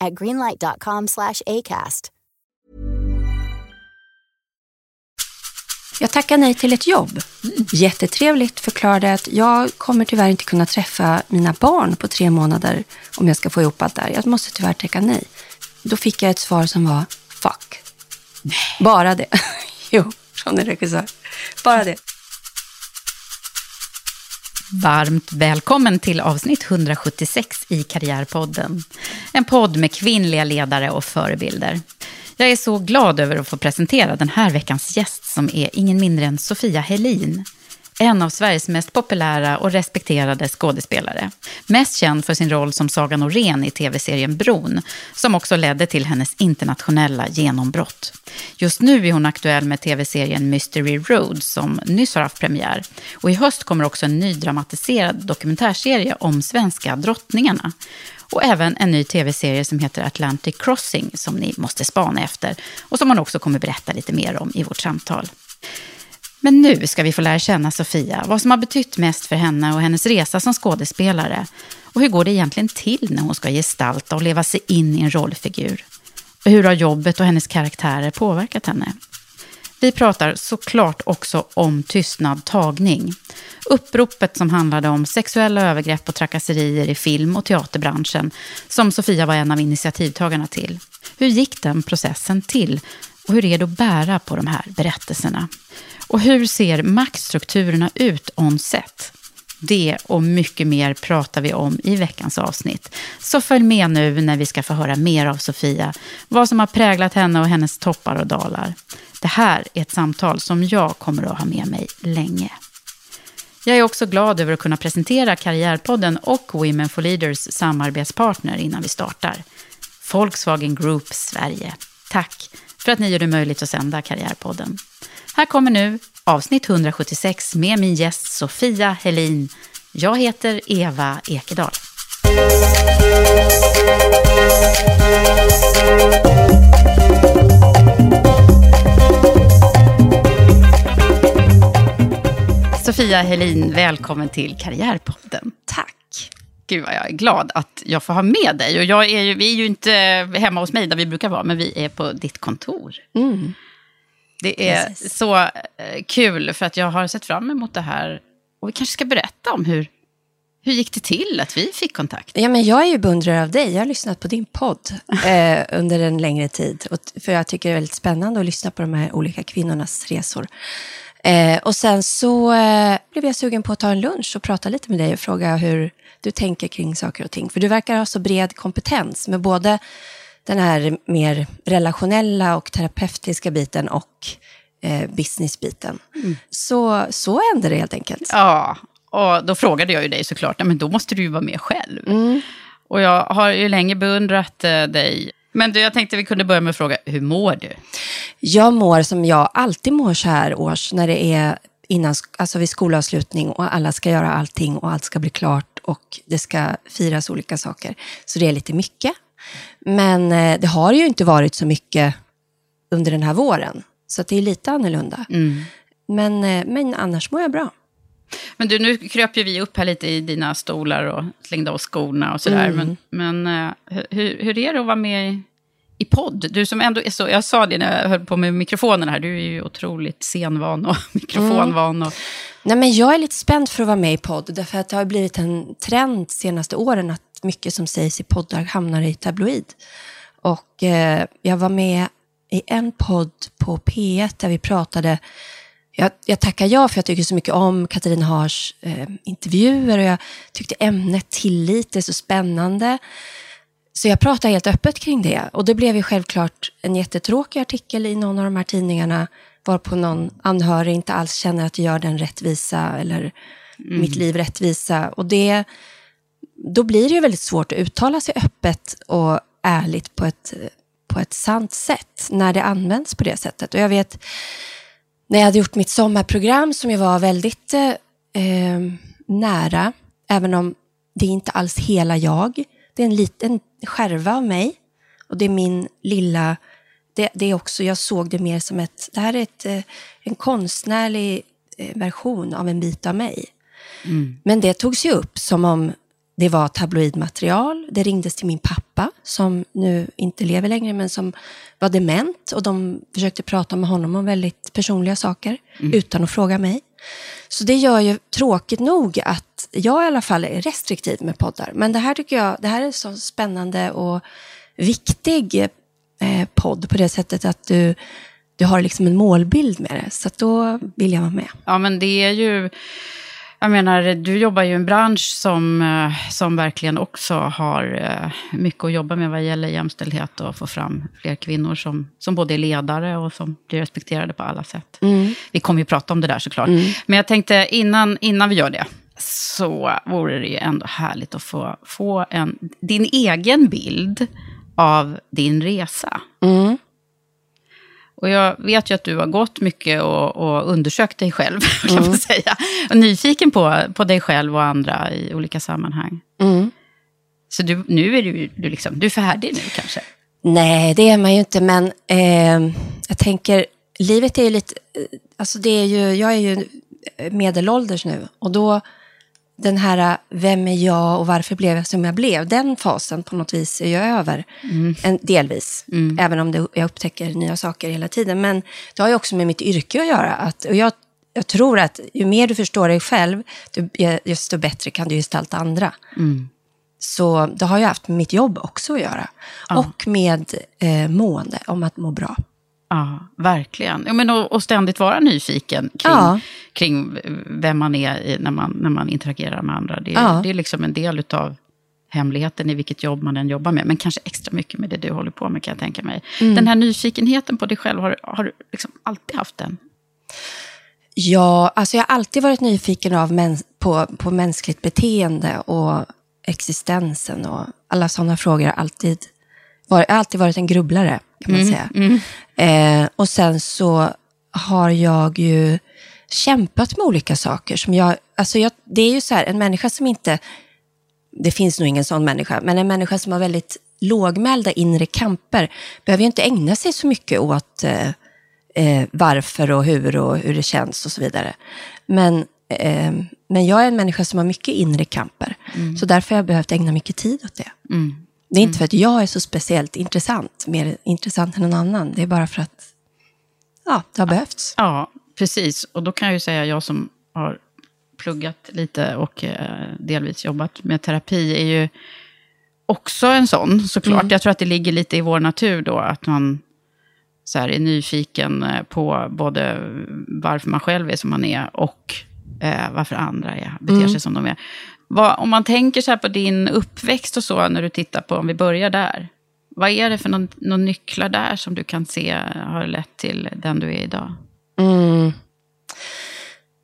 at greenlight.com slash ACAST. Jag tackar nej till ett jobb. Jättetrevligt förklarade att jag kommer tyvärr inte kunna träffa mina barn på tre månader om jag ska få ihop allt där. Jag måste tyvärr tacka nej. Då fick jag ett svar som var fuck. Bara det. jo, som en regissör. Bara det. Varmt välkommen till avsnitt 176 i Karriärpodden. En podd med kvinnliga ledare och förebilder. Jag är så glad över att få presentera den här veckans gäst som är ingen mindre än Sofia Helin. En av Sveriges mest populära och respekterade skådespelare. Mest känd för sin roll som Saga Norén i tv-serien Bron, som också ledde till hennes internationella genombrott. Just nu är hon aktuell med tv-serien Mystery Road som nyss har haft premiär. Och i höst kommer också en ny dramatiserad dokumentärserie om svenska drottningarna. Och även en ny tv-serie som heter Atlantic Crossing som ni måste spana efter och som hon också kommer berätta lite mer om i vårt samtal. Men nu ska vi få lära känna Sofia, vad som har betytt mest för henne och hennes resa som skådespelare. Och hur går det egentligen till när hon ska gestalta och leva sig in i en rollfigur? Och hur har jobbet och hennes karaktärer påverkat henne? Vi pratar såklart också om tystnad tagning. Uppropet som handlade om sexuella övergrepp och trakasserier i film och teaterbranschen, som Sofia var en av initiativtagarna till. Hur gick den processen till? Och hur är det att bära på de här berättelserna? Och hur ser maktstrukturerna ut on set? Det och mycket mer pratar vi om i veckans avsnitt. Så följ med nu när vi ska få höra mer av Sofia, vad som har präglat henne och hennes toppar och dalar. Det här är ett samtal som jag kommer att ha med mig länge. Jag är också glad över att kunna presentera Karriärpodden och Women for Leaders samarbetspartner innan vi startar. Volkswagen Group Sverige. Tack för att ni gör det möjligt att sända Karriärpodden. Här kommer nu avsnitt 176 med min gäst Sofia Helin. Jag heter Eva Ekedal. Sofia Helin, välkommen till Karriärpodden. Tack. Gud vad jag är glad att jag får ha med dig. Och jag är ju, vi är ju inte hemma hos mig där vi brukar vara, men vi är på ditt kontor. Mm. Det är Precis. så eh, kul för att jag har sett fram emot det här. Och vi kanske ska berätta om hur, hur gick det till att vi fick kontakt? Ja, men jag är ju beundrare av dig. Jag har lyssnat på din podd eh, under en längre tid. Och, för jag tycker det är väldigt spännande att lyssna på de här olika kvinnornas resor. Eh, och sen så eh, blev jag sugen på att ta en lunch och prata lite med dig och fråga hur du tänker kring saker och ting. För du verkar ha så bred kompetens med både den här mer relationella och terapeutiska biten och eh, businessbiten. Så, så hände det helt enkelt. Ja, och då frågade jag ju dig såklart, "Nej, men då måste du ju vara med själv. Och jag har ju länge beundrat eh, dig. Men du, jag tänkte vi kunde börja med att fråga, hur mår du? Jag mår som jag alltid mår så här års, när det är innan, alltså vid skolavslutning och alla ska göra allting och allt ska bli klart och det ska firas olika saker. Så det är lite mycket. Men eh, det har ju inte varit så mycket under den här våren. Så det är lite annorlunda. Mm. Men, eh, men annars mår jag bra. Men du, nu kröp ju vi upp här lite i dina stolar och slängde av skorna och sådär. Mm. Men, men eh, hur, hur är det att vara med i, i podd? Du som ändå är så, jag sa det när jag höll på med mikrofonen här, du är ju otroligt scenvan och mikrofonvan. Och, Nej, men jag är lite spänd för att vara med i podd. Därför att det har blivit en trend de senaste åren att mycket som sägs i poddar hamnar i tabloid. Och eh, jag var med i en podd på P1 där vi pratade jag, jag tackar ja för jag tycker så mycket om Katarina Haars eh, intervjuer och jag tyckte ämnet tillit är så spännande. Så jag pratade helt öppet kring det och det blev ju självklart en jättetråkig artikel i någon av de här tidningarna varpå någon anhörig inte alls känner att det gör den rättvisa eller mitt liv rättvisa. Och det, då blir det ju väldigt svårt att uttala sig öppet och ärligt på ett, på ett sant sätt när det används på det sättet. Och jag vet när jag hade gjort mitt sommarprogram som ju var väldigt eh, eh, nära, även om det är inte alls hela jag. Det är en liten skärva av mig och det är min lilla, det, det är också, jag såg det mer som ett, det här är ett, eh, en konstnärlig eh, version av en bit av mig. Men det togs ju upp som om det var tabloidmaterial. Det ringdes till min pappa, som nu inte lever längre, men som var dement. Och de försökte prata med honom om väldigt personliga saker, utan att fråga mig. Så det gör ju tråkigt nog att jag i alla fall är restriktiv med poddar. Men det här tycker jag, det här är en så spännande och viktig eh, podd på det sättet att du, du har liksom en målbild med det. Så då vill jag vara med. ja, men det är ju... Jag menar, du jobbar ju i en bransch som, eh, som verkligen också har eh, mycket att jobba med vad gäller jämställdhet och få fram fler kvinnor som, som både är ledare och som blir respekterade på alla sätt. Vi kommer ju prata om det där såklart. Men jag tänkte innan, innan vi gör det, så vore det ju ändå härligt att få, få en, din egen bild av din resa. Och jag vet ju att du har gått mycket och, och undersökt dig själv, kan man säga. Och nyfiken på, på dig själv och andra i olika sammanhang. Så du, nu är du, du, liksom, du är färdig nu kanske? Nej, det är man ju inte, men eh, jag tänker, livet är ju lite, eh, alltså det är ju, jag är ju medelålders nu och då den här, vem är jag och varför blev jag som jag blev, den fasen på något vis är ju över, en, delvis. Även om det, jag upptäcker nya saker hela tiden. Men det har ju också med mitt yrke att göra. Att, och jag, jag tror att ju mer du förstår dig själv, desto bättre kan du gestalta andra. Så det har ju haft med mitt jobb också att göra. Och med eh, mående, om att må bra. Ja, verkligen. Ja, men och, och ständigt vara nyfiken kring, Ja. kring vem man är när, man, när man interagerar med andra. Det är, Ja. det är liksom en del av hemligheten i vilket jobb man än jobbar med. Men kanske extra mycket med det du håller på med kan jag tänka mig. Mm. Den här nyfikenheten på dig själv, har, har du liksom alltid haft den? Ja, alltså jag har alltid varit nyfiken av mäns- på, på mänskligt beteende och existensen och alla sådana frågor. har alltid har alltid varit en grubblare, kan man säga. Eh, och sen så har jag ju kämpat med olika saker. Som jag, alltså jag, det är ju så här, en människa som inte, det finns nog ingen sån människa, men en människa som har väldigt lågmälda inre kamper behöver ju inte ägna sig så mycket åt eh, eh, varför och hur och hur det känns och så vidare. Men, eh, men jag är en människa som har mycket inre kamper. Så därför har jag behövt ägna mycket tid åt det. Det är inte för att jag är så speciellt intressant, mer intressant än någon annan. Det är bara för att ja, det har behövts. Ja, precis. Och då kan jag ju säga, jag som har pluggat lite och eh, delvis jobbat med terapi, är ju också en sån såklart. Jag tror att det ligger lite i vår natur då, att man så här, är nyfiken eh, på både varför man själv är som man är och eh, varför andra är, beter sig som de är. Vad, om man tänker så här på din uppväxt och så, när du tittar på, om vi börjar där. Vad är det för någon, någon nycklar där som du kan se har lett till den du är idag?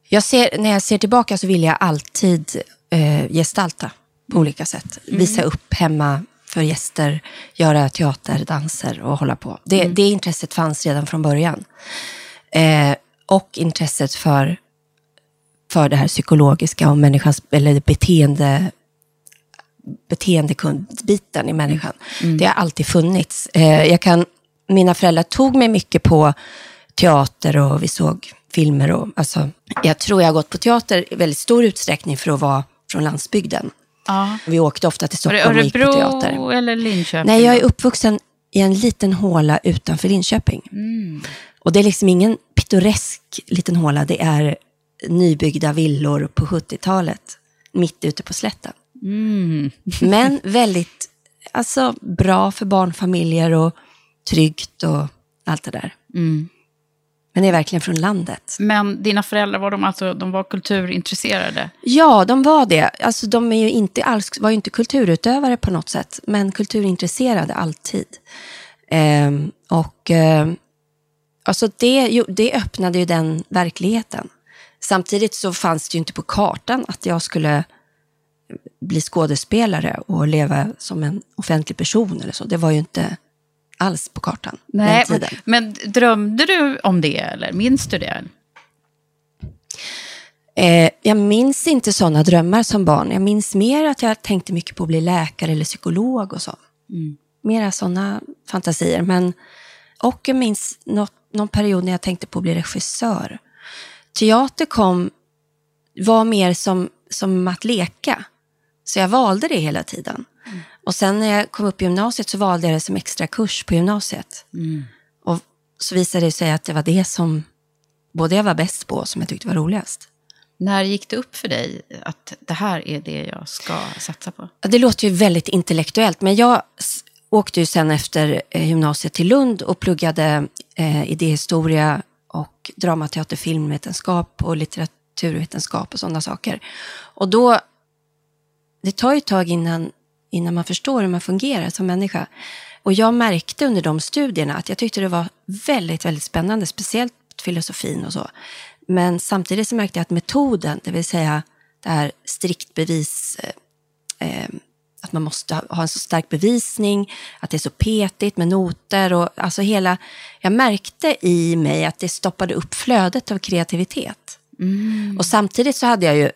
Jag ser, när jag ser tillbaka så vill jag alltid eh, gestalta på olika sätt. Visa upp hemma för gäster, göra teater, danser och hålla på. Det, det intresset fanns redan från början. Eh, och intresset för, för det här psykologiska och människans eller beteende beteendekundbiten i människan. Det har alltid funnits. Eh, jag kan, mina föräldrar tog mig mycket på teater och vi såg filmer. Och, alltså, jag tror jag har gått på teater i väldigt stor utsträckning för att vara från landsbygden. Ja. Vi åkte ofta till Stockholm och gick på teater. Örebro eller Linköping? Nej, jag är uppvuxen i en liten håla utanför Linköping. Och det är liksom ingen pittoresk liten håla, det är nybyggda villor på 70-talet, mitt ute på slätten. Men väldigt alltså, bra för barnfamiljer och tryggt och allt det där. Men det är verkligen från landet. Men dina föräldrar, var de, alltså, de var kulturintresserade? Ja, de var det. Alltså, de är ju inte alls, var ju inte kulturutövare på något sätt, men kulturintresserade alltid. Ehm, och ehm, alltså det, det öppnade ju den verkligheten. Samtidigt så fanns det ju inte på kartan att jag skulle bli skådespelare och leva som en offentlig person eller så. Det var ju inte alls på kartan Nej, den men, tiden. men drömde du om det, eller minns du det? Eh, jag minns inte sådana drömmar som barn. Jag minns mer att jag tänkte mycket på att bli läkare eller psykolog och så. Mera sådana fantasier. Men, och jag minns något, någon period när jag tänkte på att bli regissör. Teater kom, var mer som, som att leka. Så jag valde det hela tiden. Och sen när jag kom upp i gymnasiet så valde jag det som extra kurs på gymnasiet. Och så visade det sig att det var det som både jag var bäst på och som jag tyckte var roligast. När gick det upp för dig att det här är det jag ska satsa på? Det låter ju väldigt intellektuellt, men jag åkte ju sen efter eh, gymnasiet till Lund och pluggade eh, idéhistoria och dramateater, filmvetenskap och litteraturvetenskap och sådana saker. Och då, det tar ju ett tag innan, innan man förstår hur man fungerar som människa. Och jag märkte under de studierna att jag tyckte det var väldigt, väldigt spännande, speciellt filosofin och så. Men samtidigt så märkte jag att metoden, det vill säga det här strikt bevis, eh, eh att man måste ha en så stark bevisning, att det är så petigt med noter och alltså hela... Jag märkte i mig att det stoppade upp flödet av kreativitet. Och samtidigt så hade jag ju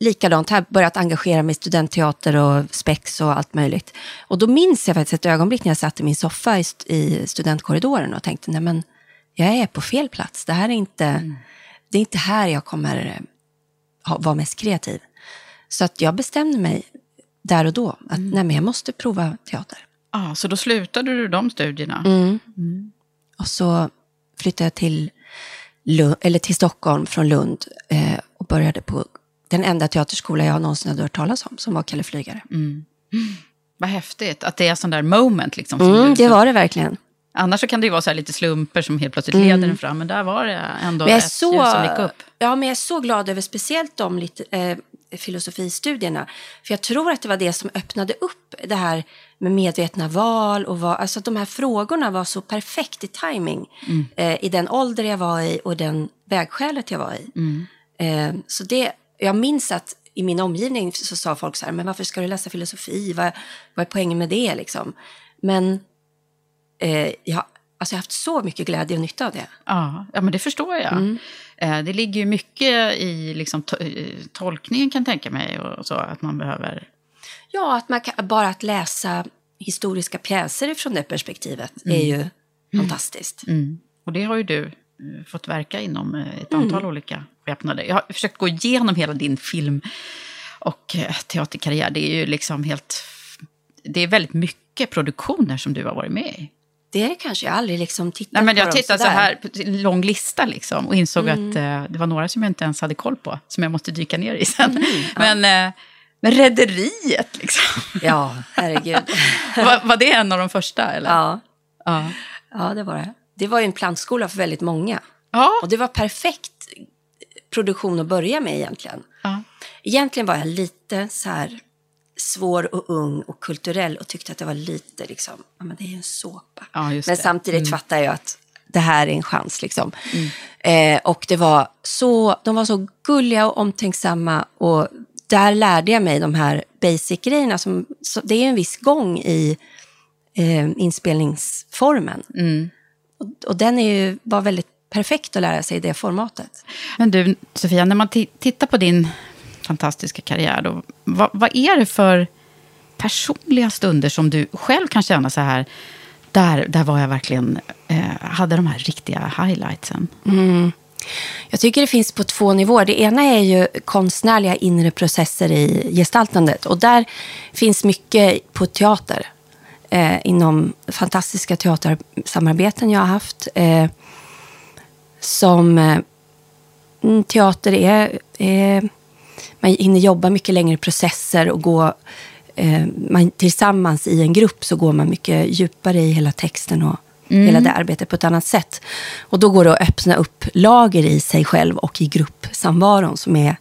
likadant här börjat engagera mig i studentteater och spex och allt möjligt. Och då minns jag faktiskt ett ögonblick när jag satt i min soffa i, st- i studentkorridoren och tänkte, nej men jag är på fel plats. Det här är inte, det är inte här jag kommer eh, vara mest kreativ. Så att jag bestämde mig där och då att nej men jag måste prova teater. Ah, så då slutade du de studierna? Och så flyttade jag till, Lund, eller till Stockholm från Lund eh, och började på den enda teaterskola jag någonsin hade hört talas om, som var Kalle Flygare. Vad häftigt, att det är sån där moment. Liksom, som Mm, det var det verkligen. Annars så kan det ju vara så här lite slumper som helt plötsligt leder en fram, men där var det ändå Men jag är ett så, ljus som gick upp. Ja, men jag är så glad över speciellt de lite, eh, filosofistudierna. För jag tror att det var det som öppnade upp det här med medvetna val. Och vad, alltså att de här frågorna var så perfekt i timing eh, i den ålder jag var i och den vägskälet jag var i. Eh, så det, jag minns att i min omgivning så sa folk så här, men varför ska du läsa filosofi? Vad, vad är poängen med det liksom? Men eh, jag, alltså jag har haft så mycket glädje och nytta av det. Ja, ja men det förstår jag. Mm. Eh, Det ligger ju mycket i liksom, to- eh, tolkningen kan jag tänka mig. Och så, att man behöver... Ja, att man kan, bara att läsa historiska pjäser från det perspektivet är ju fantastiskt. Mm. Och det har ju du eh, fått verka inom ett Mm. antal olika skepnader. Jag har försökt gå igenom hela din film och teaterkarriär. Det är ju liksom helt... Det är väldigt mycket produktioner som du har varit med i. Det är det kanske, jag har aldrig liksom tittat Nej, men på jag tittade så här på en lång lista liksom, och insåg Mm. att eh, det var några som jag inte ens hade koll på, som jag måste dyka ner i sen. Mm, Men, eh, men Rederiet, liksom. Ja, herregud. var, var det en av de första? Eller? ja. Ja. ja, det var det. Det var ju en plantskola för väldigt många. Ja. Och det var perfekt produktion att börja med egentligen. ja. Egentligen var jag lite så här svår och ung och kulturell och tyckte att det var lite liksom, ja men det är ju en såpa. Ja, men det. samtidigt fattar jag att det här är en chans liksom. Eh, och det var så, de var så gulliga och omtänksamma och där lärde jag mig de här basic-grejerna. Som, det är en viss gång i eh, inspelningsformen. Och, och den är ju, var väldigt perfekt att lära sig i det formatet. Men du, Sofia, när man ti- tittar på din fantastiska karriär, då, vad, vad är det för personliga stunder som du själv kan känna så här, där, där var jag verkligen, eh, hade de här riktiga highlightsen? Mm. Jag tycker det finns på två nivåer. Det ena är ju konstnärliga inre processer i gestaltandet. Och där finns mycket på teater. Eh, inom fantastiska teatersamarbeten jag har haft. Eh, som eh, mm, teater är, är... Man hinner jobba mycket längre processer och gå... Eh, man, tillsammans i en grupp så går man mycket djupare i hela texten och hela det arbetet på ett annat sätt. Och då går det att öppna upp lager i sig själv och i gruppsamvaron som är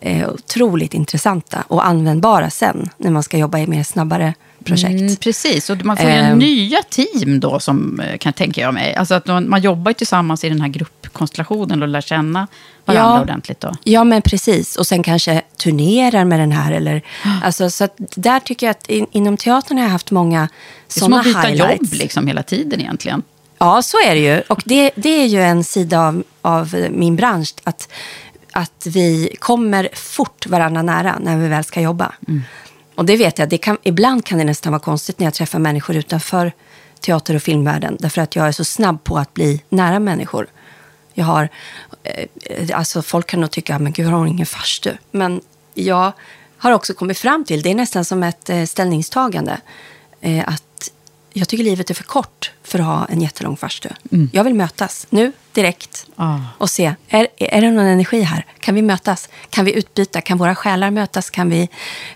eh, otroligt intressanta och användbara sen när man ska jobba i mer snabbare projekt. Mm, precis, och man får ju Ehm. nya team då, som eh, kan tänka jag mig. Alltså att man, man jobbar ju tillsammans i den här gruppkonstellationen och lär känna varandra Ja. ordentligt. Då. Ja, men precis. Och sen kanske turnerar med den här. Eller, alltså, så där tycker jag att in, inom teatern har jag haft många Det är som sådana att byta highlights. jobb liksom hela tiden egentligen. Ja, så är det ju. Och det, det är ju en sida av, av min bransch. Att, att vi kommer fort varandra nära när vi väl ska jobba. Och det vet jag, det kan, ibland kan det nästan vara konstigt när jag träffar människor utanför teater och filmvärlden. Därför att jag är så snabb på att bli nära människor. Jag har, eh, alltså folk kan nog tycka, ah, men gud har hon ingen farstu? Men jag har också kommit fram till, det är nästan som ett eh, ställningstagande, eh, att jag tycker livet är för kort för att ha en jättelång farstu. Jag vill mötas nu, direkt, Ah. och se, är, är det någon energi här? Kan vi mötas? Kan vi utbyta? Kan våra själar mötas? Kan vi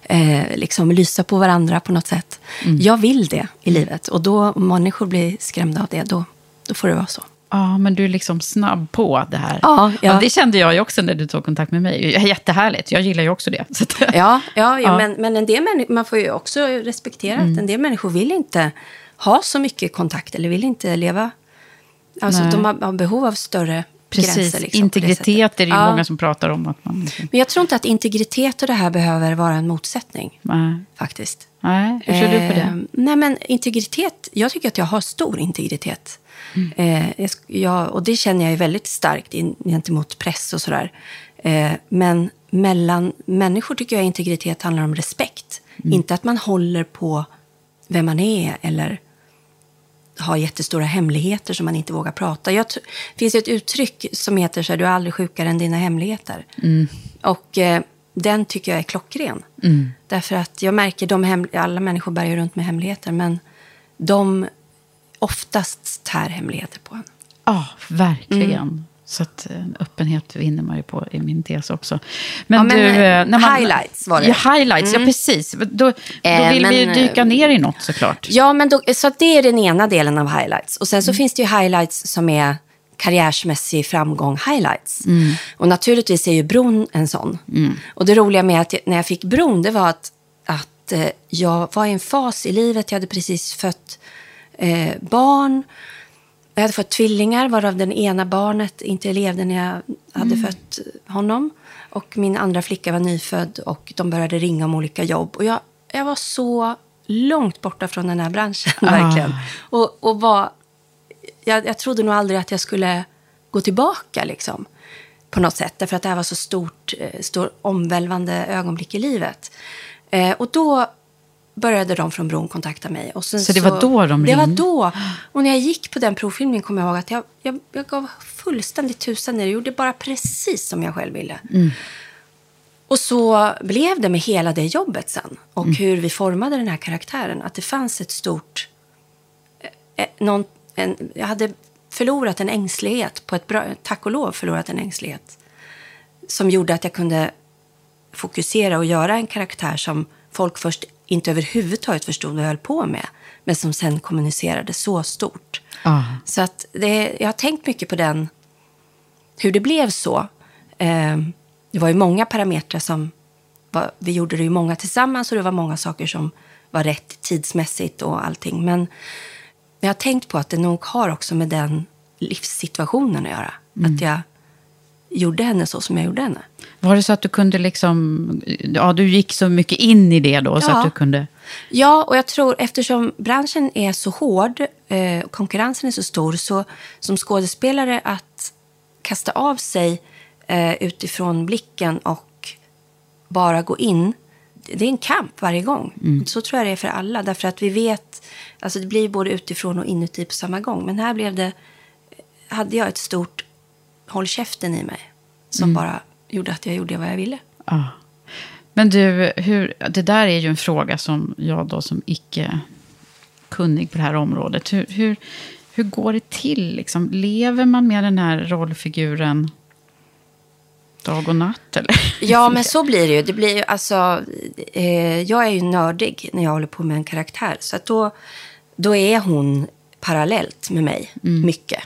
eh, liksom lysa på varandra på något sätt? Jag vill det i livet. Och då, om människor blir skrämda av det, då, då får det vara så. Ja, men du är liksom snabb på det här. Ja, ja. det kände jag ju också när du tog kontakt med mig. Jättehärligt, jag gillar ju också det. Ja, ja, ja, Ja. Men, men en del man får ju också respektera att en del människor vill inte ha så mycket kontakt eller vill inte leva... Alltså Nej. de har, har behov av större Precis, gränser. Liksom, det integritet sättet. är det Ja. många som pratar om. Att man, liksom- Men jag tror inte att integritet och det här behöver vara en motsättning, nej. faktiskt. nej, hur ser du på det? Eh, nej, men integritet. Jag tycker att jag har stor integritet. Mm. Eh, jag, och det känner jag ju väldigt starkt in, gentemot press och sådär. Eh, men mellan människor tycker jag integritet handlar om respekt. Mm. Inte att man håller på vem man är eller har jättestora hemligheter som man inte vågar prata. Jag, det finns ett uttryck som heter så här, du är aldrig sjukare än dina hemligheter. Och eh, den tycker jag är klockren. Därför att jag märker, de alla människor bär ju runt med hemligheter, men de oftast tär hemligheter på en. Ja, verkligen. Mm. Så att eh, öppenhet vinner man ju på i min tes också. Men, Ja, men, du, eh, när man, highlights var det. Ja, highlights, ja precis. Då, då Eh, vill vi men, dyka eh, ner i något såklart. Ja, men då, så det är den ena delen av highlights. Och sen så finns det ju highlights som är karriärsmässig framgång highlights. Och naturligtvis är ju bron en sån. Och det roliga med att jag, när jag fick bron, det var att, att jag var i en fas i livet. Jag hade precis fött eh, barn. Jag hade fått tvillingar, varav den ena barnet inte levde när jag hade fött honom. Och min andra flicka var nyfödd och de började ringa om olika jobb. Och jag, jag var så långt borta från den här branschen, verkligen. Och, och var, jag, jag trodde nog aldrig att jag skulle gå tillbaka, liksom. På något sätt, därför att det här var så stort, eh, stor omvälvande ögonblick i livet. Eh, och då började de från Bron kontakta mig. Och Så det var då de Det var ringde? då. Och när jag gick på den provfilmningen kom jag ihåg att jag, jag, jag gav fullständigt tusan i det. Jag gjorde bara precis som jag själv ville. Och så blev det med hela det jobbet sen. Och hur vi formade den här karaktären. Att det fanns ett stort... Eh, någon, en, jag hade förlorat en ängslighet på ett bra... Tack och lov förlorat en ängslighet. Som gjorde att jag kunde fokusera och göra en karaktär som folk först inte överhuvudtaget förstod vad jag höll på med. Men som sen kommunicerade så stort. Ah. Så att det, jag har tänkt mycket på den, hur det blev så. Eh, det var ju många parametrar som, var, vi gjorde det ju många tillsammans och det var många saker som var rätt tidsmässigt och allting. Men jag har tänkt på att det nog har också med den livssituationen att göra. Att jag gjorde henne så som jag gjorde henne. Var det så att du kunde liksom, ja du gick så mycket in i det då så Ja. att du kunde, Ja, och jag tror eftersom branschen är så hård eh, och konkurrensen är så stor så som skådespelare att kasta av sig eh, utifrån blicken och bara gå in. det är en kamp varje gång. Så tror jag det är för alla. Därför att vi vet, alltså det blir både utifrån och inuti på samma gång. Men här blev det, hade jag ett stort håll käften i mig. Som bara gjorde att jag gjorde vad jag ville. Ja. Men du, hur, det där är ju en fråga som jag då som icke kunnig på det här området. Hur, hur, hur går det till? Liksom? Lever man med den här rollfiguren dag och natt? Eller? Ja, men så blir det ju. Det blir ju alltså, eh, jag är ju nördig när jag håller på med en karaktär. Så då, då är hon parallellt med mig, mycket.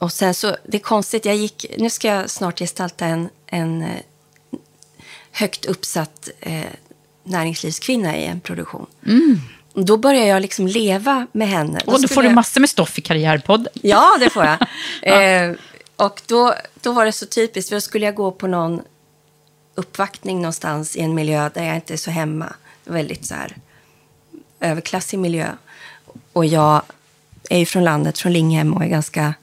Och sen så, det är konstigt, jag gick, nu ska jag snart gestalta en, en eh, högt uppsatt eh, näringslivskvinna i en produktion. Och Då börjar jag liksom leva med henne. Och då skulle får du jag- massor med stoff i Karriärpodden. Ja, det får jag. eh, och då, då var det så typiskt, för då skulle jag gå på någon uppvaktning någonstans i en miljö där jag inte är så hemma. Väldigt så här överklassig miljö. Och jag är ju från landet, från Linghem och är ganska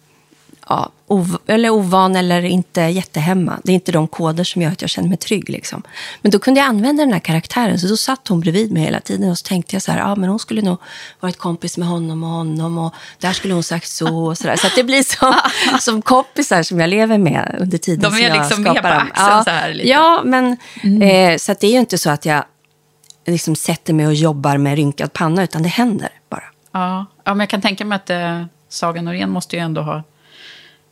ja, ov eller ovan eller inte jättehemma. Det är inte de koder som gör att jag känner mig trygg. Liksom. Men då kunde jag använda den här karaktären, så då satt hon bredvid mig hela tiden och så tänkte jag så här, ja men hon skulle nog varit kompis med honom och honom och där skulle hon sagt så och så där. Så att det blir som, som kompisar som jag lever med under tiden De är som jag liksom med skapar på dem. axeln ja. så här lite. Ja, men eh, så att det är ju inte så att jag liksom sätter mig och jobbar med rynkad panna, utan det händer bara. Ja, ja men jag kan tänka mig att eh, Saga Norén måste ju ändå ha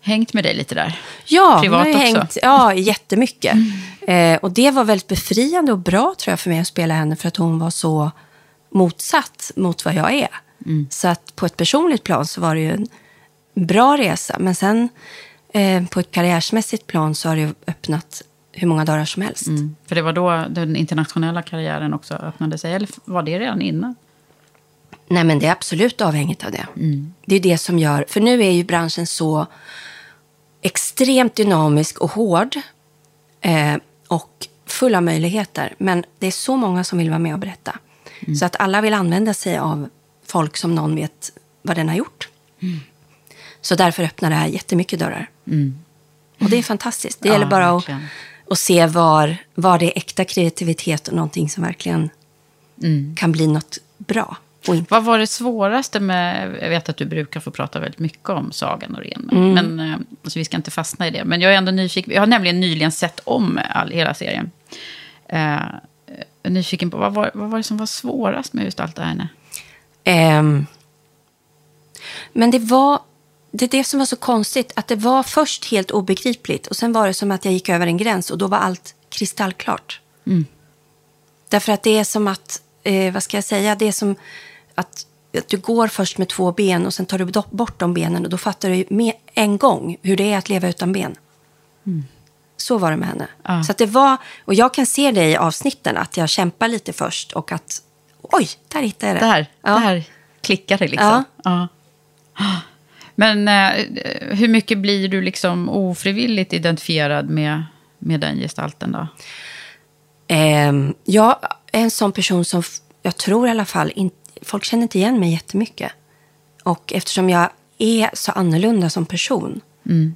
hängt med dig lite där. Ja, Privat hon har också. hängt ja, jättemycket. Eh, och det var väldigt befriande och bra tror jag för mig att spela henne för att hon var så motsatt mot vad jag är. Så att på ett personligt plan så var det ju en bra resa. Men sen eh, på ett karriärsmässigt plan så har det ju öppnat hur många dörrar som helst. Mm. För det var då den internationella karriären också öppnade sig. Eller var det redan innan? Nej, men det är absolut avhängigt av det. Det är det som gör... För nu är ju branschen så extremt dynamisk och hård eh, och full av möjligheter. Men det är så många som vill vara med och berätta. Så att alla vill använda sig av folk som någon vet vad den har gjort. Så därför öppnar det här jättemycket dörrar. Och det är fantastiskt. Det Ja, gäller bara att, att se var, var det är äkta kreativitet och någonting som verkligen kan bli något bra. Och Vad var det svåraste med... Jag vet att du brukar få prata väldigt mycket om Saga Norén. Men, Mm. men, eh, så vi ska inte fastna i det. Men jag är ändå nyfiken. Jag har nämligen nyligen sett om all, hela serien. Eh, nyfiken på vad var, vad var det som var svårast med just allt det här? Ehm, men det var det är det som var så konstigt, att det var först helt obegripligt och sen var det som att jag gick över en gräns och då var allt kristallklart. Därför att det är som att, eh, vad ska jag säga, det är som att, att du går först med två ben och sen tar du bort de benen och då fattar du med en gång hur det är att leva utan ben. Så var det med henne. Ja. Så det var, och jag kan se det i avsnitten, att jag kämpar lite först och att, oj, där hittade jag det. Där, Ja. där klickar det liksom. Ja. Men eh, hur mycket blir du liksom ofrivilligt identifierad med, med den gestalten då? Ehm, jag är en sån person som, jag tror i alla fall, in, folk känner inte igen mig jättemycket. Och eftersom jag är så annorlunda som person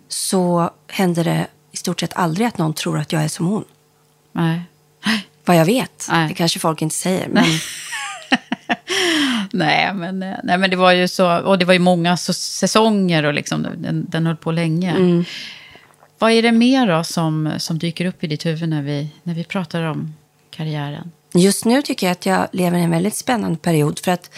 så händer det i stort sett aldrig att någon tror att jag är som hon. Nej. Vad jag vet. Nej. Det kanske folk inte säger. Men Nej, men, eh, nej, men det var ju så, och det var ju många säsonger och liksom, den, den höll på länge. Mm. Vad är det mer då som, som dyker upp i ditt huvud när vi, när vi pratar om karriären? Just nu tycker jag att jag lever i en väldigt spännande period. För att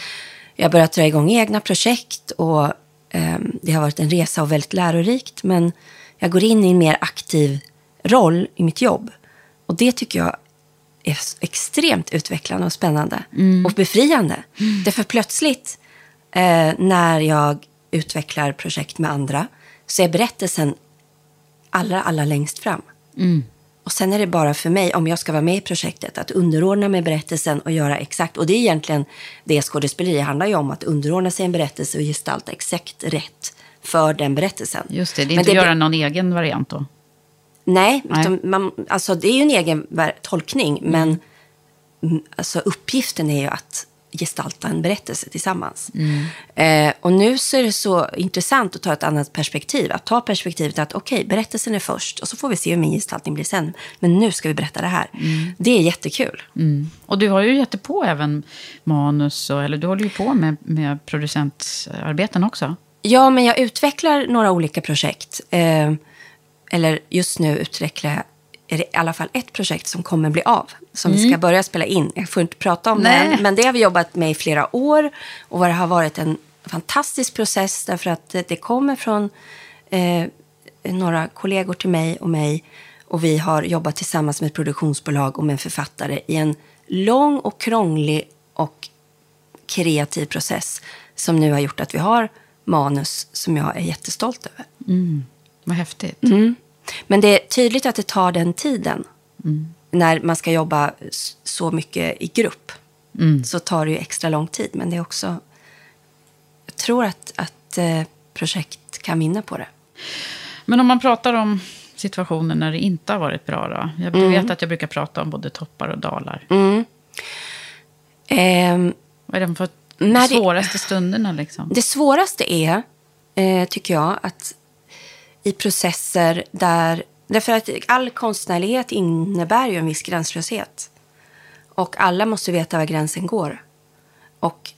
jag har börjat dra igång egna projekt och ehm, det har varit en resa och väldigt lärorikt. Men jag går in i en mer aktiv roll i mitt jobb. Och det tycker jag är extremt utvecklande och spännande. Och befriande. Därför plötsligt eh, när jag utvecklar projekt med andra så är berättelsen allra, allra längst fram. Och sen är det bara för mig, om jag ska vara med i projektet, att underordna mig berättelsen och göra exakt. Och det är egentligen det skådespeleri handlar ju om, att underordna sig en berättelse och gestalta exakt rätt för den berättelsen. Just det, det är inte att göra någon egen variant då. Nej, Nej. Man, alltså det är ju en egen tolkning, men mm, alltså uppgiften är ju att gestalta en berättelse tillsammans. Eh, och nu så är det så intressant att ta ett annat perspektiv. Att ta perspektivet att okej, berättelsen är först och så får vi se hur min gestaltning blir sen. Men nu ska vi berätta det här. Det är jättekul. Och du har ju gett på även manus, och, eller du håller ju på med, med producentarbeten också. Ja, men jag utvecklar några olika projekt. Eh, eller just nu utvecklar jag är det i alla fall ett projekt som kommer bli av. Som vi ska börja spela in. Jag får inte prata om det Nej. än, men det har vi jobbat med i flera år. Och det har varit en fantastisk process därför att det, det kommer från eh, några kollegor till mig och mig. Och vi har jobbat tillsammans med ett produktionsbolag och med en författare i en lång och krånglig och kreativ process som nu har gjort att vi har manus som jag är jättestolt över. Vad häftigt. Men det är tydligt att det tar den tiden. När man ska jobba så mycket i grupp så tar det ju extra lång tid. Men det är också... Jag tror att, att eh, projekt kan vinna på det. Men om man pratar om situationer när det inte har varit bra då? Jag du vet att jag brukar prata om både toppar och dalar. Ehm, Vad är det för När det- svåraste stunderna liksom? Det svåraste är, eh, tycker jag, att i processer där... Därför att all konstnärlighet innebär ju en viss gränslöshet. Och alla måste veta var gränsen går. Och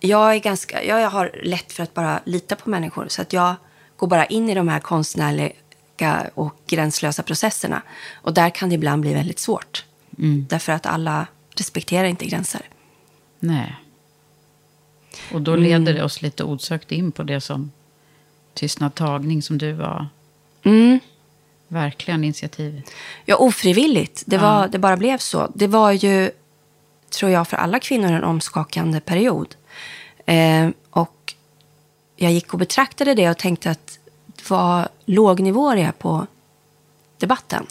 jag, är ganska, jag har lätt för att bara lita på människor. Så att jag går bara in i de här konstnärliga och gränslösa processerna. Och där kan det ibland bli väldigt svårt. Därför att alla respekterar inte gränser. Nej. Och då leder det oss lite osökt in på det som Tystnad tagning som du var. Verkligen initiativ. Ja, ofrivilligt. Det, var, det bara blev så. Det var ju, tror jag, för alla kvinnor en omskakande period. Eh, och jag gick och betraktade det och tänkte att vad låg nivå det är på debatten.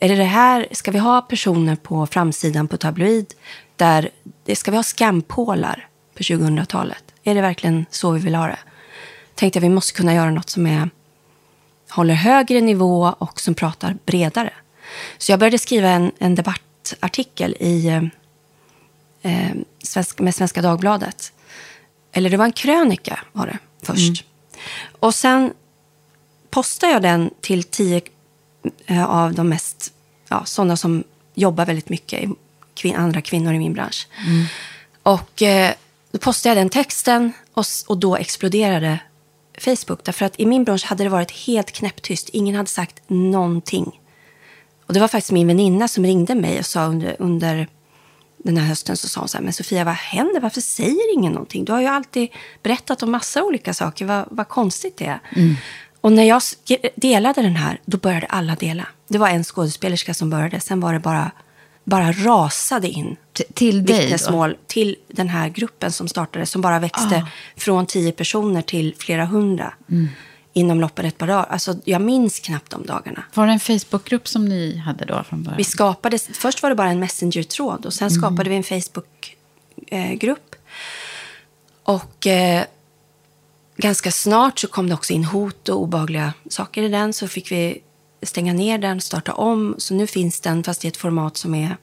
Är det det här, ska vi ha personer på framsidan på tabloid där, ska vi ha skampålar på 2000-talet? Är det verkligen så vi vill ha det? Tänkte jag vi måste kunna göra något som är håller högre nivå och som pratar bredare. Så jag började skriva en, en debattartikel i, eh, eh, svensk, med Svenska Dagbladet. Eller det var en krönika var det först. Och sen postade jag den till tio eh, av de mest, ja, sådana som jobbar väldigt mycket, kvin, andra kvinnor i min bransch. Och eh, då postade jag den texten och, och då exploderade Facebook. Därför att i min bransch hade det varit helt knäpptyst. Ingen hade sagt någonting. Och det var faktiskt min väninna som ringde mig och sa under, under den här hösten så sa hon så här, men Sofia vad händer? Varför säger ingen någonting? Du har ju alltid berättat om massa olika saker. Vad, vad konstigt det är. Och när jag delade den här, då började alla dela. Det var en skådespelerska som började. Sen var det bara, bara rasade in T- till vittnesmål till den här gruppen som startade, som bara växte Ah. från tio personer till flera hundra Mm. inom loppet ett par dagar. Alltså, jag minns knappt de dagarna. Var det en Facebookgrupp som ni hade då från början? Vi skapade, först var det bara en Messenger-tråd och sen Mm. skapade vi en Facebook-grupp. Och eh, ganska snart så kom det också in hot och obehagliga saker i den. Så fick vi stänga ner den, starta om. Så nu finns den fast i ett format som är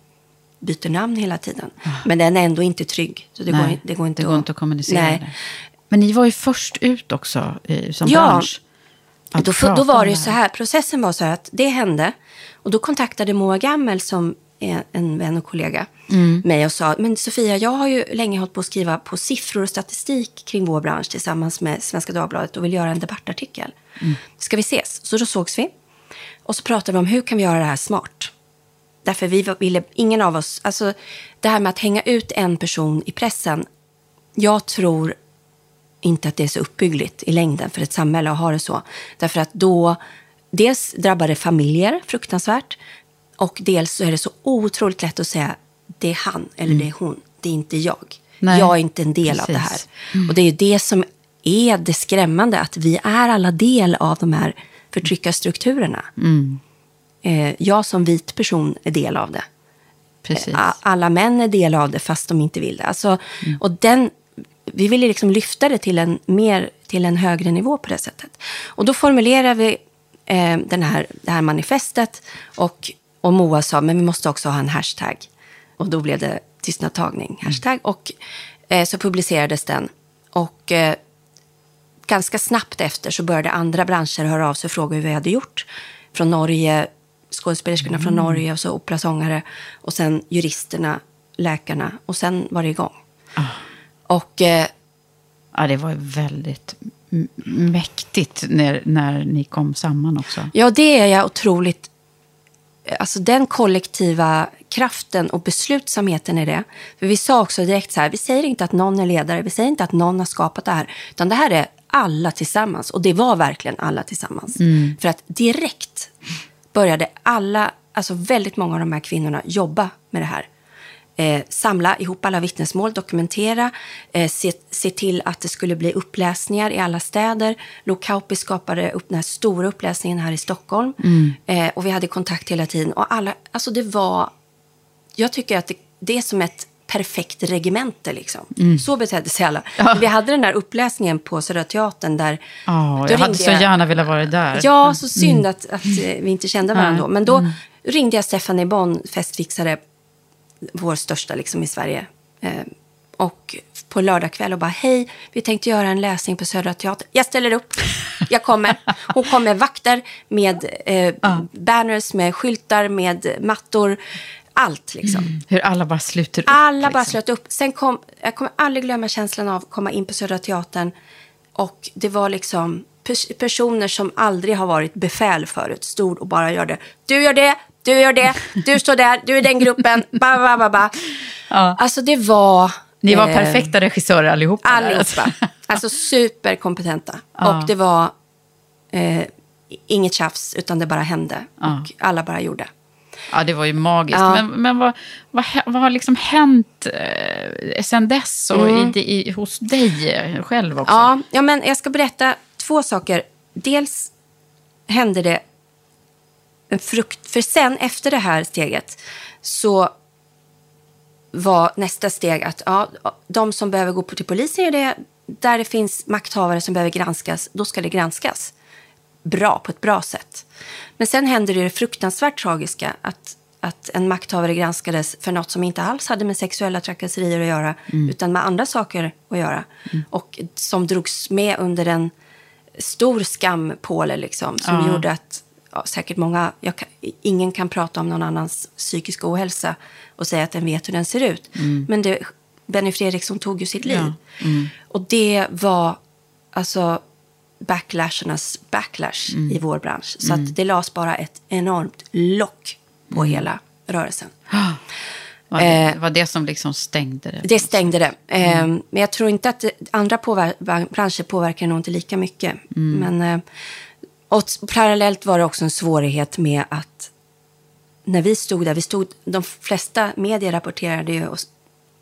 byter namn hela tiden. Men den är ändå inte trygg. Så det, Ah. Nej, går, det går inte det går att, inte att kommunicera Nej. det. Men ni var ju först ut också eh, som Ja. bransch. att Då, då var det ju så här, processen var så här att det hände. Och då kontaktade Moa Gammel som är en vän och kollega mig och sa, men Sofia, jag har ju länge hållit på att skriva på siffror och statistik kring vår bransch tillsammans med Svenska Dagbladet och vill göra en debattartikel. Ska vi ses? Så då sågs vi. Och så pratade vi om hur kan vi göra det här smart? Därför vi ville, ingen av oss, alltså det här med att hänga ut en person i pressen. Jag tror inte att det är så uppbyggligt i längden för ett samhälle att ha det så. Därför att då, dels drabbar det familjer fruktansvärt och dels så är det så otroligt lätt att säga det är han eller det är hon, det är inte jag. Nej, jag är inte en del av det här. precis. Och det är ju det som är det skrämmande, att vi är alla del av de här förtryckarstrukturerna. Eh, jag som vit person är del av det. Precis. A- Alla män är del av det fast de inte vill det. Alltså, och den, vi ville liksom lyfta det till en, mer, till en högre nivå på det sättet. Och då formulerade vi eh, den här, det här manifestet och, och Moa sa men vi måste också ha en hashtag. Och då blev det tystnadtagning, hashtag. Och eh, så publicerades den. Och eh, ganska snabbt efter så började andra branscher höra av sig och fråga hur vi hade gjort. Från Norge, skådespelerskorna från Norge och så operasångare. Och sen juristerna, läkarna. Och sen var det igång. Och eh, Ja, det var väldigt mäktigt när, när ni kom samman också. Ja, det är jag otroligt... Alltså den kollektiva kraften och beslutsamheten i det. För vi sa också direkt så här, vi säger inte att någon är ledare, vi säger inte att någon har skapat det här, utan det här är alla tillsammans. Och det var verkligen alla tillsammans. För att direkt började alla, alltså väldigt många av de här kvinnorna jobba med det här. Eh, samla ihop alla vittnesmål, dokumentera, eh, se, se till att det skulle bli uppläsningar i alla städer. Lokauppi skapade upp den här stora uppläsningen här i Stockholm. Eh, och vi hade kontakt hela tiden. Och alla, alltså det var, jag tycker att det, det är som ett perfekt regemente. Liksom. Så betedde sig alla. Vi hade den där uppläsningen på Södra Teatern där... Ja, då jag hade så gärna velat vara där. Ja, så synd att, att eh, vi inte kände varandra Nej. då. Men då ringde jag Stephanie Bonn, festfixare, vår största liksom i Sverige. Eh, och på lördag kväll och bara, hej, vi tänkte göra en läsning på Södra Teatern. Jag ställer upp, jag kommer. Hon kom med vakter, med eh, banners, med skyltar, med mattor. Allt liksom. Hur alla bara sluter upp. Alla liksom. bara slöt upp. Sen kom, jag kommer aldrig glömma känslan av att komma in på Södra Teatern. Och det var liksom pers- personer som aldrig har varit befäl förut. Stod och bara gör det. Du gör det, du gör det, du står där, du är den gruppen. Ba, ba, ba, ba. Ja. Alltså det var... Ni var eh, perfekta regissörer allihopa. där, alltså. Allihopa. Alltså superkompetenta. Ja. Och det var eh, inget tjafs, utan det bara hände. Ja. Och alla bara gjorde. Ja, det var ju magiskt. Ja. Men, men vad, vad, vad har liksom hänt eh, sen dess och i, i, hos dig eh, själv också? Ja, ja, men jag ska berätta två saker. Dels hände det en frukt... För sen, efter det här steget, så var nästa steg att ja, de som behöver gå på till polisen gör det. Där det finns makthavare som behöver granskas, då ska det granskas. Bra, på ett bra sätt. Men sen hände det fruktansvärt tragiska att, att en makthavare granskades för något som inte alls hade med sexuella trakasserier att göra, utan med andra saker att göra. Och som drogs med under en stor skampåle liksom, som Ja. gjorde att ja, säkert många, kan, ingen kan prata om någon annans psykiska ohälsa och säga att den vet hur den ser ut. Men det, Benny Fredriksson tog ju sitt liv. Ja. Mm. Och det var alltså backlashernas backlash Mm. i vår bransch. Så att det lades bara ett enormt lock på Mm. hela rörelsen. Var det, Eh, var det som liksom stängde det? Det stängde det. Eh, Mm. Men jag tror inte att andra påver- branscher påverkar nog inte lika mycket. Mm. Men, eh, och t- parallellt var det också en svårighet med att när vi stod där, vi stod, de flesta medier rapporterade och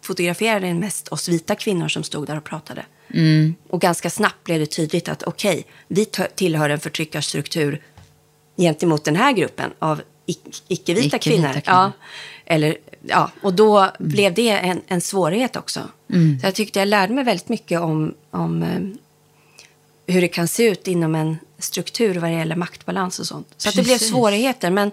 fotograferade mest oss vita kvinnor som stod där och pratade. Mm. Och ganska snabbt blev det tydligt att okej, vi t- tillhör en förtryckarstruktur gentemot den här gruppen av ic- icke-vita Icke-vita kvinnor. kvinnor. Ja, eller, ja, och då blev det en, en svårighet också. Så jag tyckte jag lärde mig väldigt mycket om, om eh, hur det kan se ut inom en struktur vad det gäller maktbalans och sånt. Så det blev svårigheter. Men,